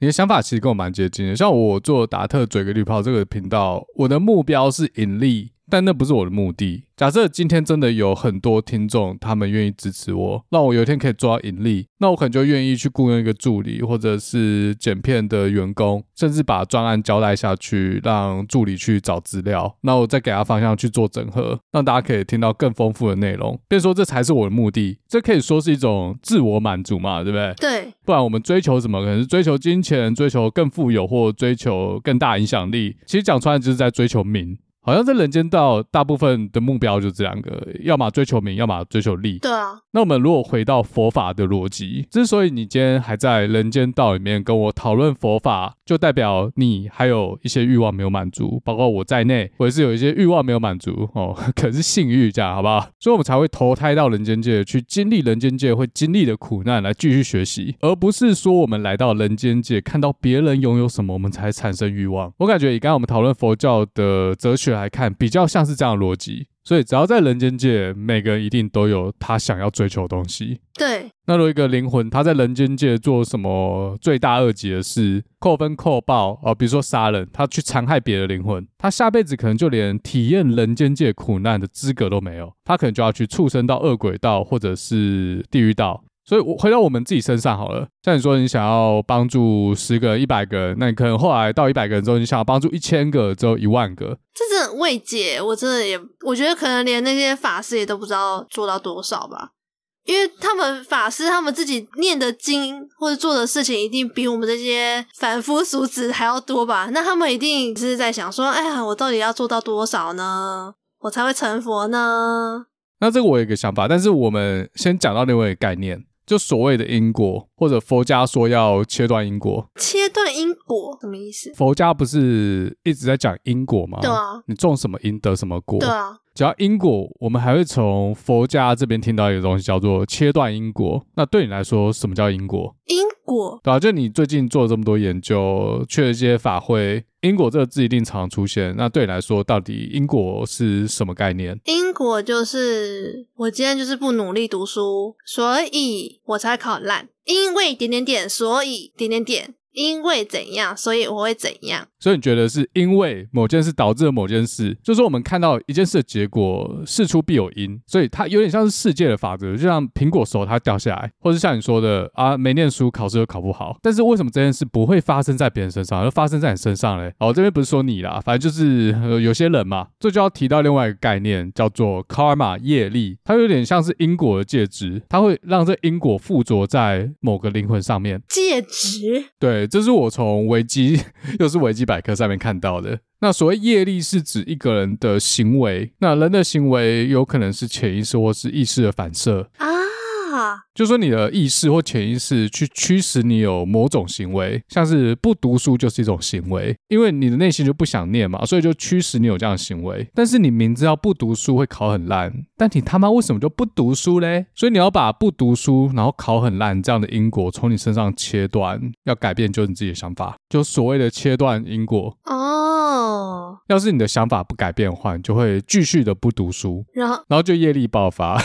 你的想法其实跟我蛮接近的，像我做达特嘴个绿泡这个频道，我的目标是盈利，但那不是我的目的。假设今天真的有很多听众，他们愿意支持我，让我有一天可以做到盈利，那我可能就愿意去雇佣一个助理，或者是剪片的员工，甚至把专案交代下去，让助理去找资料，那我再给他方向去做整合，让大家可以听到更丰富的内容。别说这才是我的目的，这可以说是一种自我满足嘛，对不对？对。不然我们追求什么？可能是追求金钱，追求更富有，或追求更大影响力。其实讲出来就是在追求名。好像在人间道，大部分的目标就这两个，要么追求名，要么追求利。对啊。那我们如果回到佛法的逻辑，之所以你今天还在人间道里面跟我讨论佛法，就代表你还有一些欲望没有满足，包括我在内，我也是有一些欲望没有满足哦，<laughs> 可能是性欲这样，好不好？所以我们才会投胎到人间界去经历人间界会经历的苦难，来继续学习，而不是说我们来到人间界看到别人拥有什么，我们才产生欲望。我感觉以刚刚我们讨论佛教的哲学来看，比较像是这样的逻辑。所以，只要在人间界，每个人一定都有他想要追求的东西。对。那如果一个灵魂他在人间界做什么罪大恶极的事，扣分扣爆哦，比如说杀人，他去残害别的灵魂，他下辈子可能就连体验人间界苦难的资格都没有，他可能就要去畜生到、恶鬼道或者是地狱道。所以，我回到我们自己身上好了。像你说，你想要帮助十个人、一百个人，那你可能后来到一百个人之后，你想要帮助一千个，之后一万个。这真的很未解，我真的也，我觉得可能连那些法师也都不知道做到多少吧，因为他们法师他们自己念的经或者做的事情，一定比我们这些凡夫俗子还要多吧？那他们一定是在想说，哎呀，我到底要做到多少呢？我才会成佛呢？那这个我有一个想法，但是我们先讲到另外一个概念。就所谓的因果，或者佛家说要切断因果，切断因果什么意思？佛家不是一直在讲因果吗？对啊，你种什么因得什么果。对啊，只要因果，我们还会从佛家这边听到一个东西，叫做切断因果。那对你来说，什么叫因果？因果，对啊，就你最近做了这么多研究，去了一些法会。因果这个字一定常出现，那对你来说，到底因果是什么概念？因果就是我今天就是不努力读书，所以我才考烂，因为点点点，所以点点点。因为怎样，所以我会怎样。所以你觉得是因为某件事导致了某件事，就是说我们看到一件事的结果，事出必有因，所以它有点像是世界的法则，就像苹果熟它掉下来，或是像你说的啊，没念书考试又考不好。但是为什么这件事不会发生在别人身上，而发生在你身上嘞？哦，这边不是说你啦，反正就是、呃、有些人嘛，这就要提到另外一个概念，叫做 karma 业力，它有点像是因果的介质，它会让这因果附着在某个灵魂上面。介质，对。这是我从维基，<laughs> 又是维基百科上面看到的。那所谓业力是指一个人的行为，那人的行为有可能是潜意识或是意识的反射啊。就说你的意识或潜意识去驱使你有某种行为，像是不读书就是一种行为，因为你的内心就不想念嘛，所以就驱使你有这样的行为。但是你明知道不读书会考很烂，但你他妈为什么就不读书嘞？所以你要把不读书然后考很烂这样的因果从你身上切断，要改变就是你自己的想法，就所谓的切断因果哦。要是你的想法不改变的话，你就会继续的不读书，然后然后就业力爆发。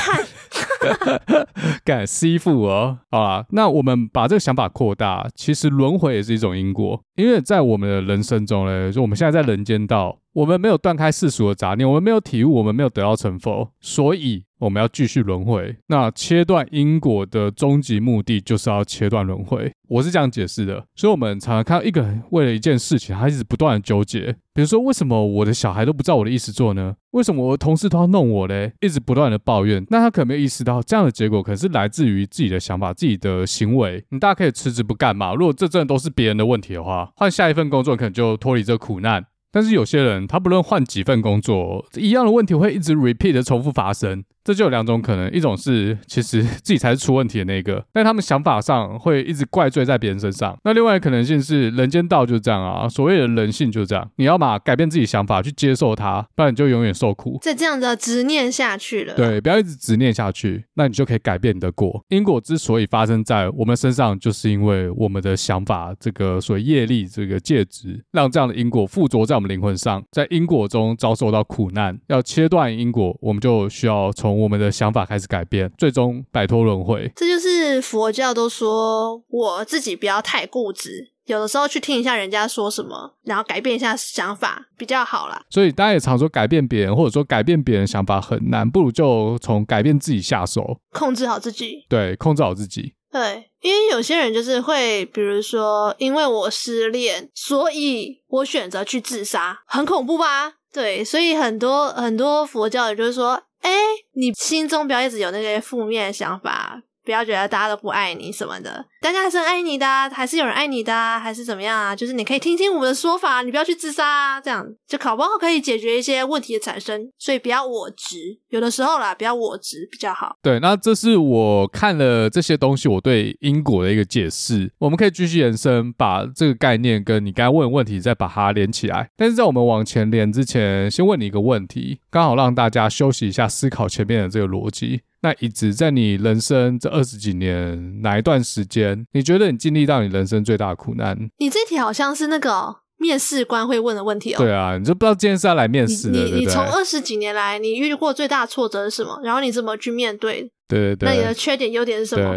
<laughs> 干师傅哦，好啦，那我们把这个想法扩大，其实轮回也是一种因果，因为在我们的人生中呢，就我们现在在人间道，我们没有断开世俗的杂念，我们没有体悟，我们没有得到成佛，所以我们要继续轮回。那切断因果的终极目的，就是要切断轮回。我是这样解释的，所以我们常常看到一个人为了一件事情，他一直不断的纠结。比如说，为什么我的小孩都不照我的意思做呢？为什么我的同事都要弄我嘞？一直不断的抱怨。那他可能没有意识到，这样的结果可能是来自于自己的想法、自己的行为。你大家可以辞职不干嘛？如果这真的都是别人的问题的话，换下一份工作可能就脱离这苦难。但是有些人，他不论换几份工作，一样的问题会一直 repeat 的重复发生。这就有两种可能，一种是其实自己才是出问题的那个，但他们想法上会一直怪罪在别人身上。那另外可能性是人间道就是这样啊，所谓的人性就是这样，你要嘛改变自己想法去接受它，不然你就永远受苦。在这样的执念下去了，对，不要一直执念下去，那你就可以改变你的果。因果之所以发生在我们身上，就是因为我们的想法这个所谓业力这个介质，让这样的因果附着在我们灵魂上，在因果中遭受到苦难。要切断因果，我们就需要从我们的想法开始改变，最终摆脱轮回。这就是佛教都说，我自己不要太固执，有的时候去听一下人家说什么，然后改变一下想法比较好啦。所以大家也常说改变别人，或者说改变别人想法很难，不如就从改变自己下手，控制好自己。对，控制好自己。对，因为有些人就是会，比如说，因为我失恋，所以我选择去自杀，很恐怖吧？对，所以很多很多佛教也就是说，哎，你心中不要一直有那些负面想法。不要觉得大家都不爱你什么的，大家还是很爱你的，还是有人爱你的，还是怎么样啊？就是你可以听听我们的说法，你不要去自杀啊，这样就考不好可以解决一些问题的产生。所以不要我执，有的时候啦，不要我执比较好。对，那这是我看了这些东西，我对因果的一个解释。我们可以继续延伸，把这个概念跟你刚才问的问题再把它连起来。但是在我们往前连之前，先问你一个问题，刚好让大家休息一下，思考前面的这个逻辑。那一直在你人生这二十几年哪一段时间，你觉得你经历到你人生最大的苦难？你这题好像是那个面试官会问的问题哦。对啊，你就不知道今天是要来面试的。你你从二十几年来，你遇过最大的挫折是什么？然后你怎么去面对？对对对。那你的缺点优点是什么？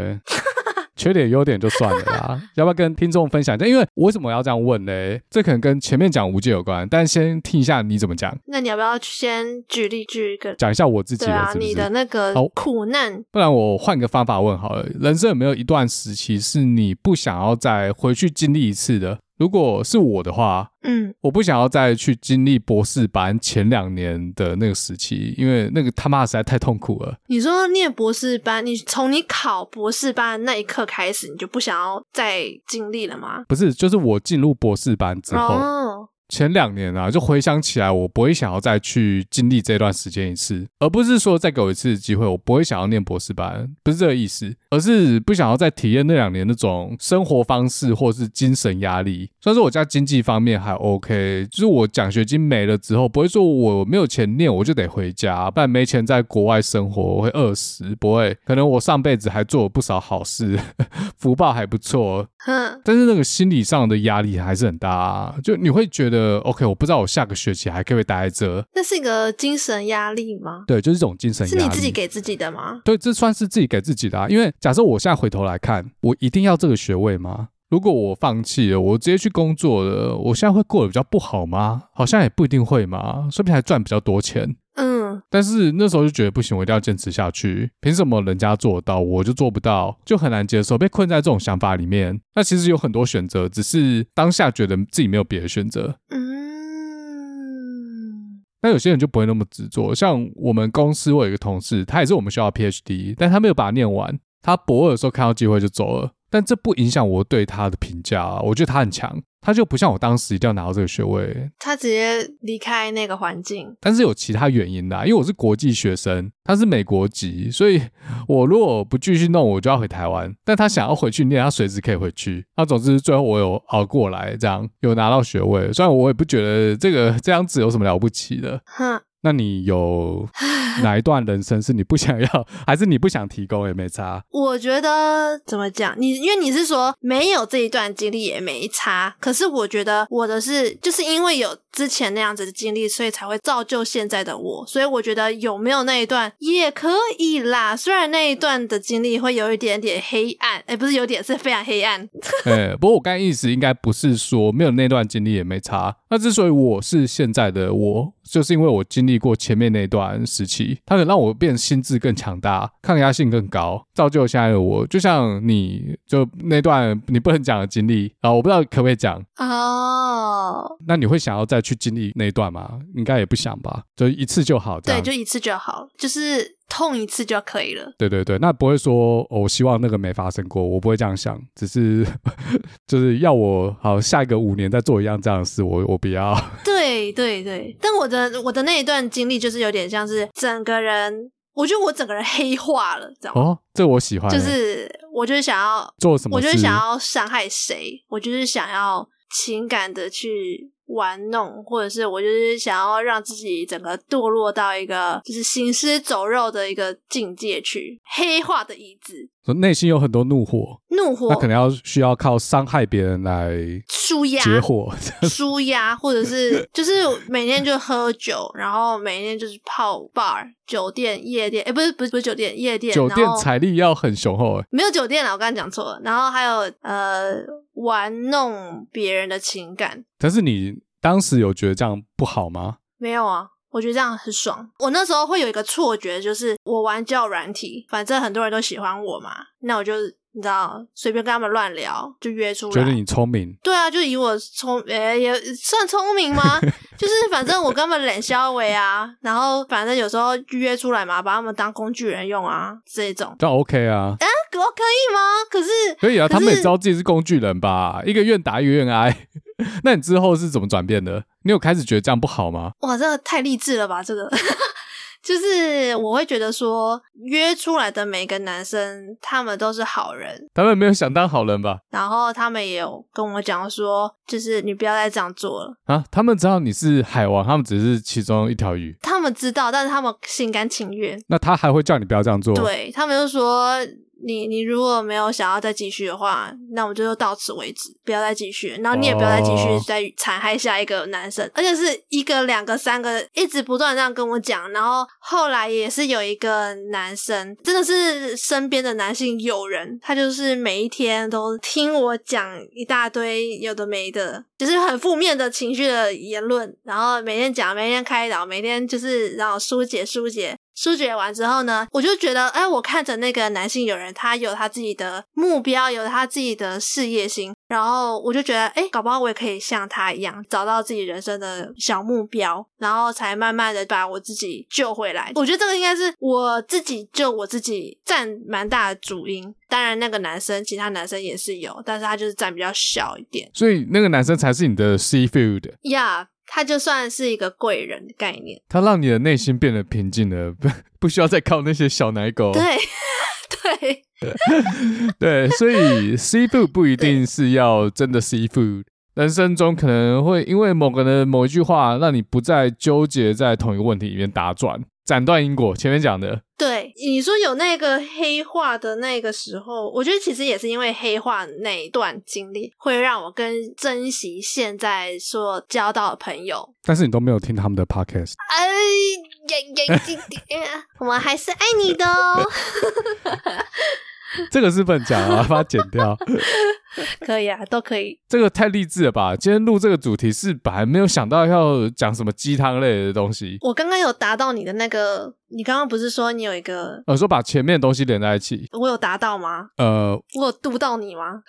对缺点优点就算了啦，<laughs> 要不要跟听众分享一下？因为我为什么要这样问呢？这可能跟前面讲无界有关，但先听一下你怎么讲。那你要不要先举例举一个，讲一下我自己的是不是？对啊，你的那个苦难。不然我换个方法问好了，人生有没有一段时期是你不想要再回去经历一次的？如果是我的话，嗯，我不想要再去经历博士班前两年的那个时期，因为那个他妈实在太痛苦了。你说念博士班，你从你考博士班那一刻开始，你就不想要再经历了吗？不是，就是我进入博士班之后。哦前两年啊，就回想起来，我不会想要再去经历这段时间一次，而不是说再给我一次机会，我不会想要念博士班，不是这个意思，而是不想要再体验那两年那种生活方式或是精神压力。虽然说我家经济方面还 OK，就是我奖学金没了之后，不会说我没有钱念我就得回家，不然没钱在国外生活我会饿死，不会。可能我上辈子还做了不少好事，福报还不错，哼。但是那个心理上的压力还是很大啊，就你会觉得。呃，OK，我不知道我下个学期还可以待在这。那是一个精神压力吗？对，就是这种精神压力。是你自己给自己的吗？对，这算是自己给自己的啊。因为假设我现在回头来看，我一定要这个学位吗？如果我放弃了，我直接去工作了，我现在会过得比较不好吗？好像也不一定会嘛，说不定还赚比较多钱。嗯，但是那时候就觉得不行，我一定要坚持下去。凭什么人家做得到，我就做不到，就很难接受，被困在这种想法里面。那其实有很多选择，只是当下觉得自己没有别的选择。嗯，那有些人就不会那么执着。像我们公司，我有一个同事，他也是我们学校 PhD，但他没有把它念完。他博二的时候看到机会就走了，但这不影响我对他的评价啊。我觉得他很强。他就不像我当时一定要拿到这个学位，他直接离开那个环境。但是有其他原因的啊，因为我是国际学生，他是美国籍，所以我如果不继续弄，我就要回台湾。但他想要回去念，他随时可以回去。那总之最后我有熬过来，这样有拿到学位。虽然我也不觉得这个这样子有什么了不起的。哼。那你有哪一段人生是你不想要，还是你不想提供也没差？我觉得怎么讲，你因为你是说没有这一段经历也没差，可是我觉得我的是就是因为有之前那样子的经历，所以才会造就现在的我。所以我觉得有没有那一段也可以啦，虽然那一段的经历会有一点点黑暗，哎，不是有点，是非常黑暗。<laughs> 哎，不过我刚才意思应该不是说没有那段经历也没差。那之所以我是现在的我。就是因为我经历过前面那段时期，它能让我变心智更强大，抗压性更高，造就现在的我。就像你就那段你不能讲的经历啊，我不知道可不可以讲哦。Oh. 那你会想要再去经历那一段吗？应该也不想吧，就一次就好。对，就一次就好，就是。痛一次就可以了。对对对，那不会说，哦，我希望那个没发生过，我不会这样想，只是 <laughs> 就是要我好下一个五年再做一样这样的事，我我不要。对对对，但我的我的那一段经历就是有点像是整个人，我觉得我整个人黑化了，知道吗？哦，这我喜欢。就是我就是想要做什么，我就是想要伤害谁，我就是想要情感的去。玩弄，或者是我就是想要让自己整个堕落到一个就是行尸走肉的一个境界去，黑化的意志。内心有很多怒火，怒火，那可能要需要靠伤害别人来舒压、解火、<laughs> 舒压，或者是就是每天就喝酒，然后每天就是泡 bar、酒店、夜店，哎，不是不是不是酒店、夜店，酒店财力要很雄厚，没有酒店了，我刚刚讲错了。然后还有呃。玩弄别人的情感。但是你当时有觉得这样不好吗？没有啊，我觉得这样很爽。我那时候会有一个错觉，就是我玩交友软体，反正很多人都喜欢我嘛，那我就。你知道，随便跟他们乱聊就约出来，觉得你聪明。对啊，就以我聪，诶、欸、也算聪明吗？<laughs> 就是反正我跟他们冷消维啊，然后反正有时候约出来嘛，把他们当工具人用啊，这种。这样 OK 啊？哎、欸，我可以吗？可是可以啊，他们也知道自己是工具人吧？一个愿打一个愿挨。<laughs> 那你之后是怎么转变的？你有开始觉得这样不好吗？哇，这个太励志了吧，这个。<laughs> 就是我会觉得说，约出来的每个男生，他们都是好人。他们没有想当好人吧？然后他们也有跟我讲说，就是你不要再这样做了啊！他们知道你是海王，他们只是其中一条鱼。他们知道，但是他们心甘情愿。那他还会叫你不要这样做？对，他们就说。你你如果没有想要再继续的话，那我们就到此为止，不要再继续。然后你也不要再继续再残害下一个男生，而且是一个、两个、三个，一直不断这样跟我讲。然后后来也是有一个男生，真的是身边的男性友人，他就是每一天都听我讲一大堆有的没的，就是很负面的情绪的言论，然后每天讲，每天开导，每天就是然后疏解疏解。疏解完之后呢，我就觉得，哎，我看着那个男性友人，他有他自己的目标，有他自己的事业心，然后我就觉得，哎，搞不好我也可以像他一样，找到自己人生的小目标，然后才慢慢的把我自己救回来。我觉得这个应该是我自己救我自己占蛮大的主因。当然，那个男生，其他男生也是有，但是他就是占比较小一点。所以那个男生才是你的 seafood。Yeah。他就算是一个贵人的概念，他让你的内心变得平静了，<laughs> 不不需要再靠那些小奶狗。对，<laughs> 对，<laughs> 对，所以 seafood 不一定是要真的 seafood，人生中可能会因为某个人的某一句话，让你不再纠结在同一个问题里面打转。斩断因果，前面讲的。对，你说有那个黑化的那个时候，我觉得其实也是因为黑化那一段经历，会让我更珍惜现在所交到的朋友。但是你都没有听他们的 podcast。哎呀呀呀！<laughs> 我们还是爱你的哦。<laughs> <laughs> 这个是不能讲啊，把它剪掉。<laughs> 可以啊，都可以。这个太励志了吧！今天录这个主题是本来没有想到要讲什么鸡汤类的东西。我刚刚有达到你的那个，你刚刚不是说你有一个？呃，说把前面的东西连在一起。我有达到吗？呃，我有度到你吗？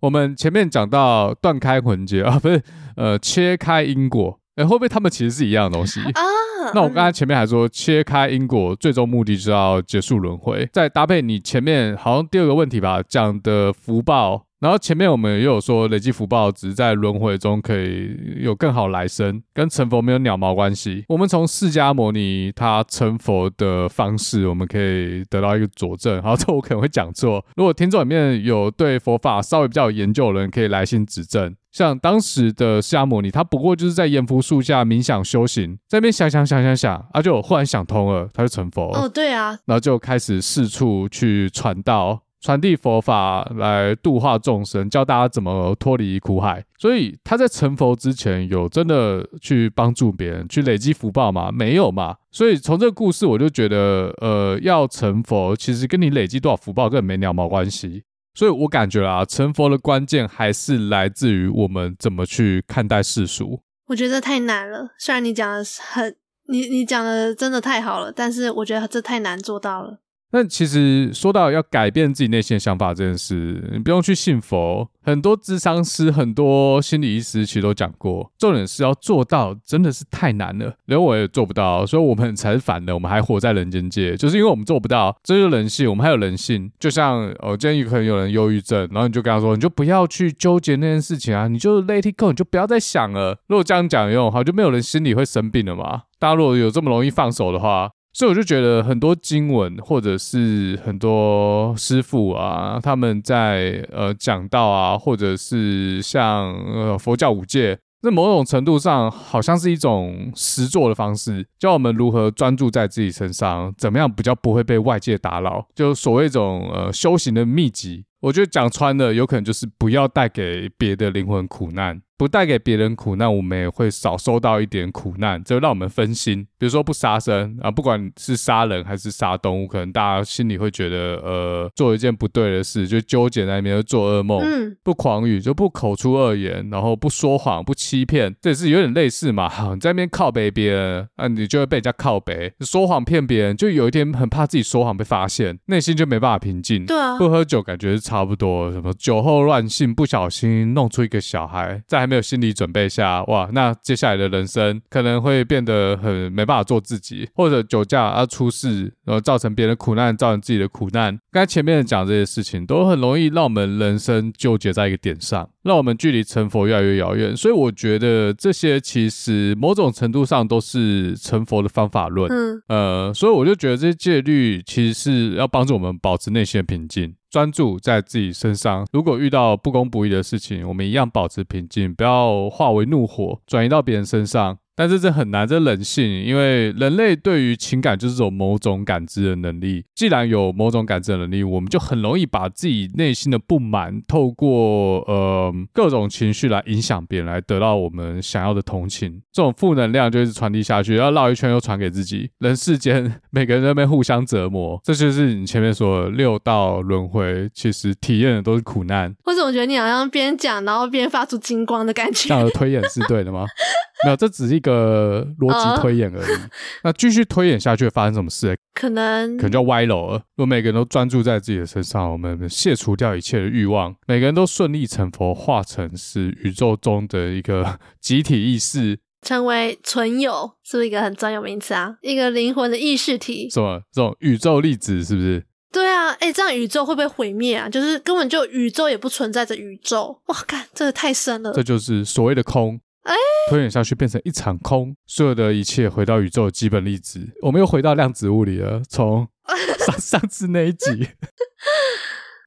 我们前面讲到断开魂结啊，不是，呃，切开因果。哎，会不会他们其实是一样的东西啊？<laughs> 那我刚才前面还说，切开因果，最终目的就是要结束轮回。再搭配你前面好像第二个问题吧，讲的福报。然后前面我们也有说，累积福报只是在轮回中可以有更好来生，跟成佛没有鸟毛关系。我们从释迦牟尼他成佛的方式，我们可以得到一个佐证。好，这我可能会讲错。如果听众里面有对佛法稍微比较有研究的人，可以来信指正。像当时的释迦牟尼，他不过就是在阎浮树下冥想修行，在那边想想想想想，啊，就忽然想通了，他就成佛了。哦，对啊，然后就开始四处去传道。传递佛法来度化众生，教大家怎么脱离苦海。所以他在成佛之前，有真的去帮助别人，去累积福报吗？没有嘛。所以从这个故事，我就觉得，呃，要成佛，其实跟你累积多少福报根本没鸟毛关系。所以我感觉啊，成佛的关键还是来自于我们怎么去看待世俗。我觉得太难了。虽然你讲的很，你你讲的真的太好了，但是我觉得这太难做到了。那其实说到要改变自己内心的想法这件事，你不用去信佛，很多智商师、很多心理医师其实都讲过，重点是要做到，真的是太难了，连我也做不到，所以我们才是反的，我们还活在人间界，就是因为我们做不到，这就是人性，我们还有人性。就像哦，今天可能有人忧郁症，然后你就跟他说，你就不要去纠结那件事情啊，你就 let it go，你就不要再想了。如果这样讲用好，就没有人心里会生病了嘛。大家如果有这么容易放手的话。所以我就觉得很多经文，或者是很多师父啊，他们在呃讲道啊，或者是像呃佛教五戒，那某种程度上好像是一种实作的方式，教我们如何专注在自己身上，怎么样比较不会被外界打扰，就所谓一种呃修行的秘籍。我觉得讲穿了，有可能就是不要带给别的灵魂苦难。不带给别人苦难，我们也会少收到一点苦难，这让我们分心。比如说不杀生啊，不管是杀人还是杀动物，可能大家心里会觉得，呃，做一件不对的事，就纠结在那边，做噩梦。嗯，不狂语，就不口出恶言，然后不说谎，不欺骗，这也是有点类似嘛。好，<laughs> 你在那边靠背别人，啊，你就会被人家靠背，说谎骗别人，就有一天很怕自己说谎被发现，内心就没办法平静。对啊，不喝酒感觉是差不多，什么酒后乱性，不小心弄出一个小孩，在还没有心理准备下，哇，那接下来的人生可能会变得很没办法做自己，或者酒驾啊出事，然后造成别人苦难，造成自己的苦难。刚才前面讲这些事情，都很容易让我们人生纠结在一个点上，让我们距离成佛越来越遥远。所以我觉得这些其实某种程度上都是成佛的方法论。嗯，呃，所以我就觉得这些戒律其实是要帮助我们保持内心的平静。专注在自己身上，如果遇到不公不义的事情，我们一样保持平静，不要化为怒火，转移到别人身上。但是这很难，这人性，因为人类对于情感就是有某种感知的能力。既然有某种感知的能力，我们就很容易把自己内心的不满，透过呃各种情绪来影响别人，来得到我们想要的同情。这种负能量就一直传递下去，要绕一圈又传给自己。人世间每个人在那边互相折磨，<laughs> 这就是你前面说的六道轮回，其实体验的都是苦难。为什么觉得你好像边讲，然后边发出金光的感觉？这样的推演是对的吗？<laughs> 没有，这只是一个逻辑推演而已。Uh, <laughs> 那继续推演下去会发生什么事？可能可能就歪楼了。如果每个人都专注在自己的身上，我们卸除掉一切的欲望，每个人都顺利成佛，化成是宇宙中的一个集体意识，成为存有，是不是一个很专有名词啊？一个灵魂的意识体，什么这种宇宙粒子是不是？对啊，哎，这样宇宙会不会毁灭啊？就是根本就宇宙也不存在着宇宙。哇，看，这个太深了。这就是所谓的空。哎，推演下去变成一场空，所有的一切回到宇宙的基本粒子，我们又回到量子物理了。从 <laughs> 上上次那一集，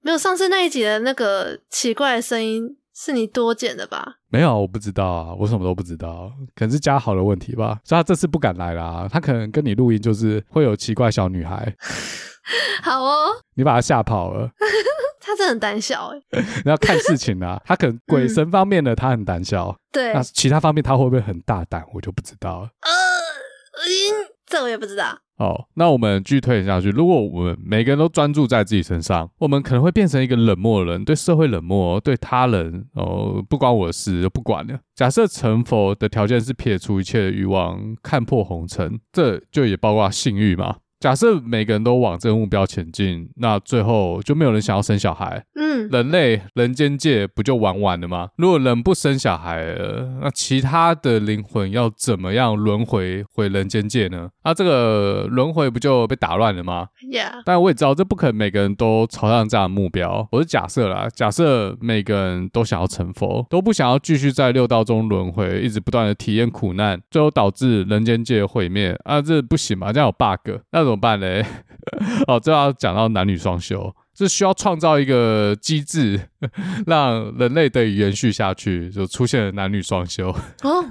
没有上次那一集的那个奇怪的声音是你多剪的吧？没有，我不知道啊，我什么都不知道，可能是嘉豪的问题吧。所以他这次不敢来啦，他可能跟你录音就是会有奇怪小女孩。<laughs> 好哦，你把他吓跑了。他真的很胆小哎，<laughs> 你要看事情啊，他可能鬼神方面的他很胆小，对，那其他方面他会不会很大胆，我就不知道了。呃，嗯，这我也不知道。好，那我们继续推演下去。如果我们每个人都专注在自己身上，我们可能会变成一个冷漠的人，对社会冷漠，对他人哦，不关我的事就不管了。假设成佛的条件是撇除一切的欲望，看破红尘，这就也包括性欲嘛。假设每个人都往这个目标前进，那最后就没有人想要生小孩。嗯，人类人间界不就玩完了吗？如果人不生小孩了，那其他的灵魂要怎么样轮回回人间界呢？那这个轮回不就被打乱了吗？Yeah。但我也知道这不可能每个人都朝向这样的目标。我是假设啦，假设每个人都想要成佛，都不想要继续在六道中轮回，一直不断的体验苦难，最后导致人间界毁灭啊，这不行嘛？这样有 bug，那。怎么办嘞？<laughs> 哦，这要讲到男女双修，是需要创造一个机制，<laughs> 让人类得以延续下去，就出现了男女双修。哦，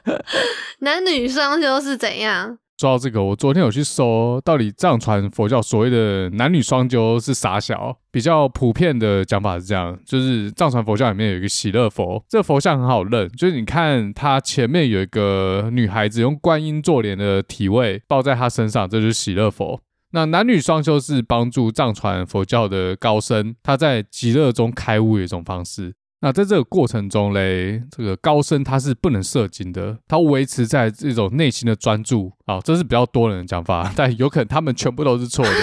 <laughs> 男女双修是怎样？说到这个，我昨天有去搜，到底藏传佛教所谓的男女双修是啥小？比较普遍的讲法是这样，就是藏传佛教里面有一个喜乐佛，这个佛像很好认，就是你看它前面有一个女孩子用观音坐莲的体位抱在她身上，这就是喜乐佛。那男女双修是帮助藏传佛教的高僧，他在极乐中开悟的一种方式。那在这个过程中嘞，这个高僧他是不能射精的，他维持在这种内心的专注啊，这是比较多人的讲法，<laughs> 但有可能他们全部都是错的。<laughs>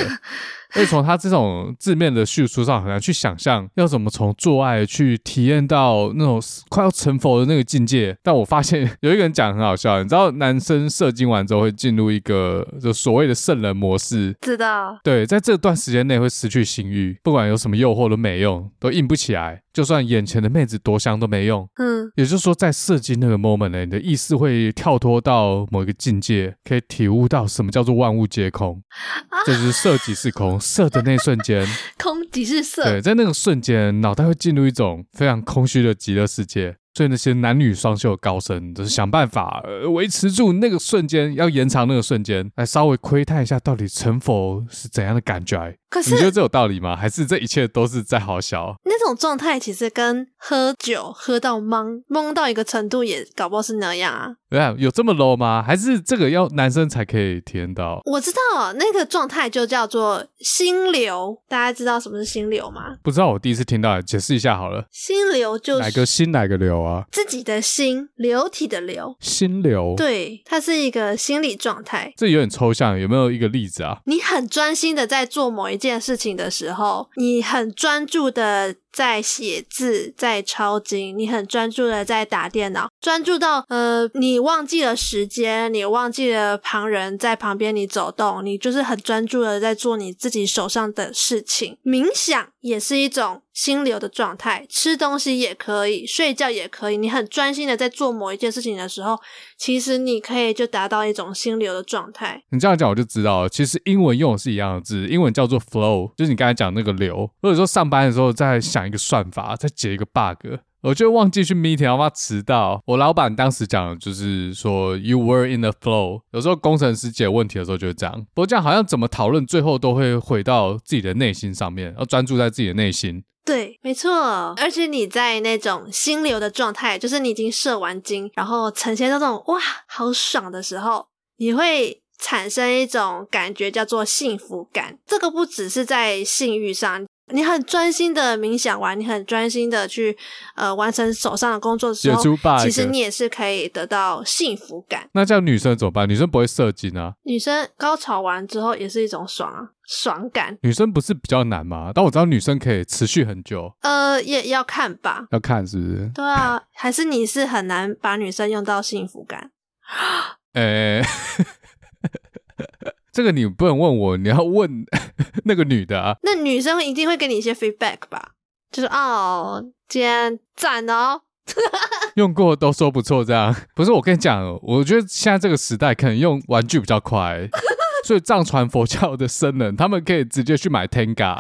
所以从他这种字面的叙述上，很难去想象要怎么从做爱去体验到那种快要成佛的那个境界。但我发现有一个人讲很好笑，你知道男生射精完之后会进入一个就所谓的圣人模式，知道？对，在这段时间内会失去性欲，不管有什么诱惑都没用，都硬不起来。就算眼前的妹子多香都没用。嗯，也就是说，在射精那个 moment 呢，你的意识会跳脱到某一个境界，可以体悟到什么叫做万物皆空，这就是色即是空。<laughs> 色的那瞬间，空即是色。对，在那个瞬间，脑袋会进入一种非常空虚的极乐世界。所以那些男女双修的高僧，就是想办法维持住那个瞬间，要延长那个瞬间，来稍微窥探一下到底成佛是怎样的感觉。可是你觉得这有道理吗？还是这一切都是在好笑？那种状态其实跟喝酒喝到懵懵到一个程度，也搞不好是那样啊。对啊，有这么 low 吗？还是这个要男生才可以体验到？我知道那个状态就叫做心流，大家知道什么是心流吗？不知道，我第一次听到，解释一下好了。心流就是哪个心哪个流啊？自己的心，流体的流，心流。对，它是一个心理状态。这有点抽象，有没有一个例子啊？你很专心的在做某一件事情的时候，你很专注的。在写字，在抄经，你很专注的在打电脑，专注到呃，你忘记了时间，你忘记了旁人在旁边你走动，你就是很专注的在做你自己手上的事情。冥想也是一种心流的状态，吃东西也可以，睡觉也可以。你很专心的在做某一件事情的时候，其实你可以就达到一种心流的状态。你这样讲我就知道了，其实英文用的是一样的字，英文叫做 flow，就是你刚才讲那个流。或者说上班的时候在想。讲一个算法，再解一个 bug，我就忘记去 meeting，然后怕迟到。我老板当时讲的就是说，you were in the flow。有时候工程师解问题的时候就是这样。不过这样好像怎么讨论，最后都会回到自己的内心上面，要专注在自己的内心。对，没错。而且你在那种心流的状态，就是你已经射完精，然后呈现到那种哇，好爽的时候，你会产生一种感觉叫做幸福感。这个不只是在性欲上。你很专心的冥想完，你很专心的去呃完成手上的工作的时候，其实你也是可以得到幸福感。那这样女生怎么办？女生不会射精啊？女生高潮完之后也是一种爽啊，爽感。女生不是比较难吗？但我知道女生可以持续很久。呃，也要看吧，要看是不是？对啊，还是你是很难把女生用到幸福感？<laughs> 呃、欸。<laughs> 这个你不能问我，你要问 <laughs> 那个女的啊。那女生一定会给你一些 feedback 吧？就是哦，今天赞哦，<laughs> 用过都说不错，这样不是？我跟你讲，我觉得现在这个时代可能用玩具比较快，所以藏传佛教的僧人他们可以直接去买 Tenga。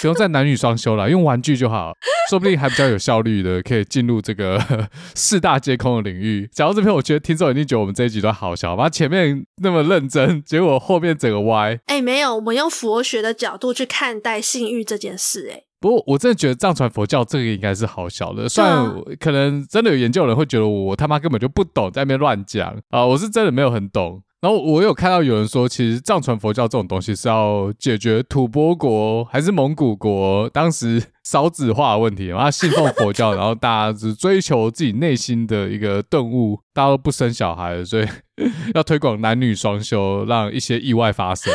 不用再男女双修了，用玩具就好，说不定还比较有效率的，可以进入这个 <laughs> 四大皆空的领域。讲到这边，我觉得听众一定觉得我们这一集都好笑，把前面那么认真，结果后面整个歪。哎、欸，没有，我们用佛学的角度去看待性欲这件事、欸。哎，不过我真的觉得藏传佛教这个应该是好笑的，虽然可能真的有研究人会觉得我他妈根本就不懂，在那边乱讲啊，我是真的没有很懂。然后我有看到有人说，其实藏传佛教这种东西是要解决吐蕃国还是蒙古国当时少子化的问题，然后信奉佛教，<laughs> 然后大家只追求自己内心的一个顿悟，大家都不生小孩，所以 <laughs> 要推广男女双修，让一些意外发生。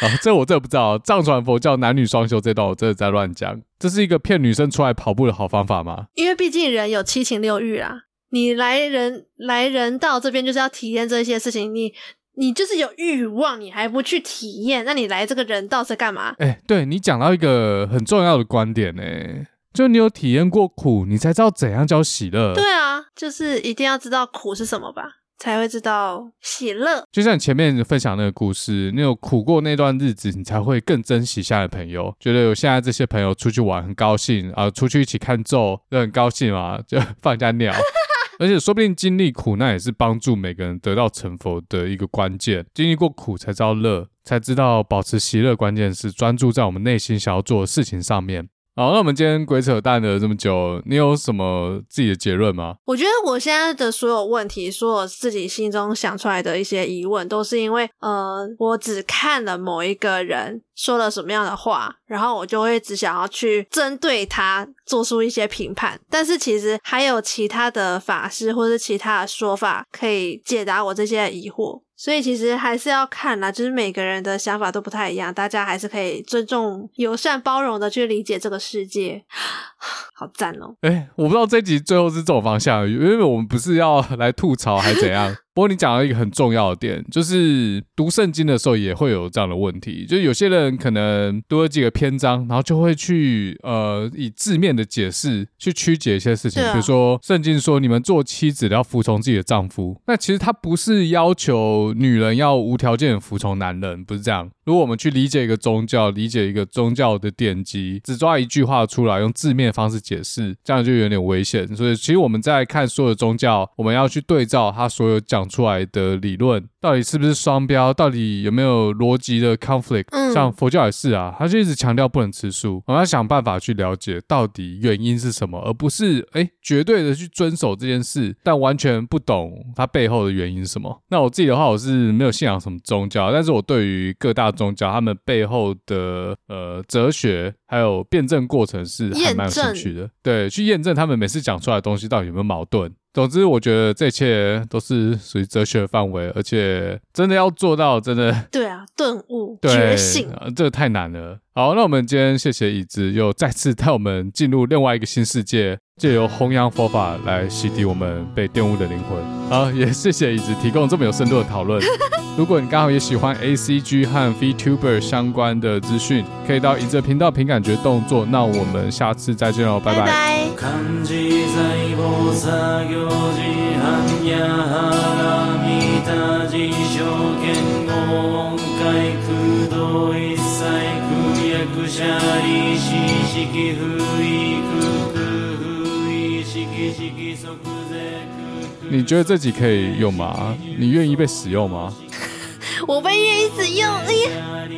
啊，这我真的不知道，藏传佛教男女双修这段我真的在乱讲，这是一个骗女生出来跑步的好方法吗？因为毕竟人有七情六欲啊，你来人来人到这边就是要体验这些事情，你。你就是有欲望，你还不去体验，那你来这个人道是干嘛？哎、欸，对，你讲到一个很重要的观点呢，就你有体验过苦，你才知道怎样叫喜乐。对啊，就是一定要知道苦是什么吧，才会知道喜乐。就像你前面分享那个故事，你有苦过那段日子，你才会更珍惜现在的朋友。觉得有现在这些朋友出去玩很高兴啊，出去一起看咒就很高兴嘛，就放假鸟。而且说不定经历苦难也是帮助每个人得到成佛的一个关键。经历过苦才知道乐，才知道保持喜乐。关键是专注在我们内心想要做的事情上面。好，那我们今天鬼扯淡了这么久，你有什么自己的结论吗？我觉得我现在的所有问题，说我自己心中想出来的一些疑问，都是因为呃，我只看了某一个人说了什么样的话，然后我就会只想要去针对他做出一些评判。但是其实还有其他的法师或是其他的说法可以解答我这些疑惑。所以其实还是要看啦，就是每个人的想法都不太一样，大家还是可以尊重、友善、包容的去理解这个世界。<sighs> 好赞哦！哎、我不知道这集最后是这种方向，因为我们不是要来吐槽还是怎样。不过你讲到一个很重要的点，就是读圣经的时候也会有这样的问题，就是有些人可能读了几个篇章，然后就会去呃以字面的解释去曲解一些事情，比如说圣经说你们做妻子的要服从自己的丈夫，那其实他不是要求女人要无条件服从男人，不是这样。如果我们去理解一个宗教，理解一个宗教的典籍，只抓一句话出来用字面的方式解释，这样就有点危险。所以其实我们在看所有的宗教，我们要去对照他所有讲。讲出来的理论到底是不是双标，到底有没有逻辑的 conflict？嗯，像佛教也是啊，他就一直强调不能吃素，我们要想办法去了解到底原因是什么，而不是哎绝对的去遵守这件事，但完全不懂它背后的原因是什么。那我自己的话，我是没有信仰什么宗教，但是我对于各大宗教他们背后的呃哲学还有辩证过程是还蛮有兴趣的，对，去验证他们每次讲出来的东西到底有没有矛盾。总之，我觉得这一切都是属于哲学范围，而且真的要做到，真的对啊，顿悟、<laughs> 对觉醒，这个太难了。好，那我们今天谢谢椅子，又再次带我们进入另外一个新世界。借由弘扬佛法来洗涤我们被玷污的灵魂。好，也谢谢椅子提供这么有深度的讨论。<laughs> 如果你刚好也喜欢 ACG 和 VTuber 相关的资讯，可以到椅子频道凭感觉动作。那我们下次再见喽，拜拜。拜拜。你觉得这集可以用吗？你愿意被使用吗？<laughs> 我被愿意使用。哎呀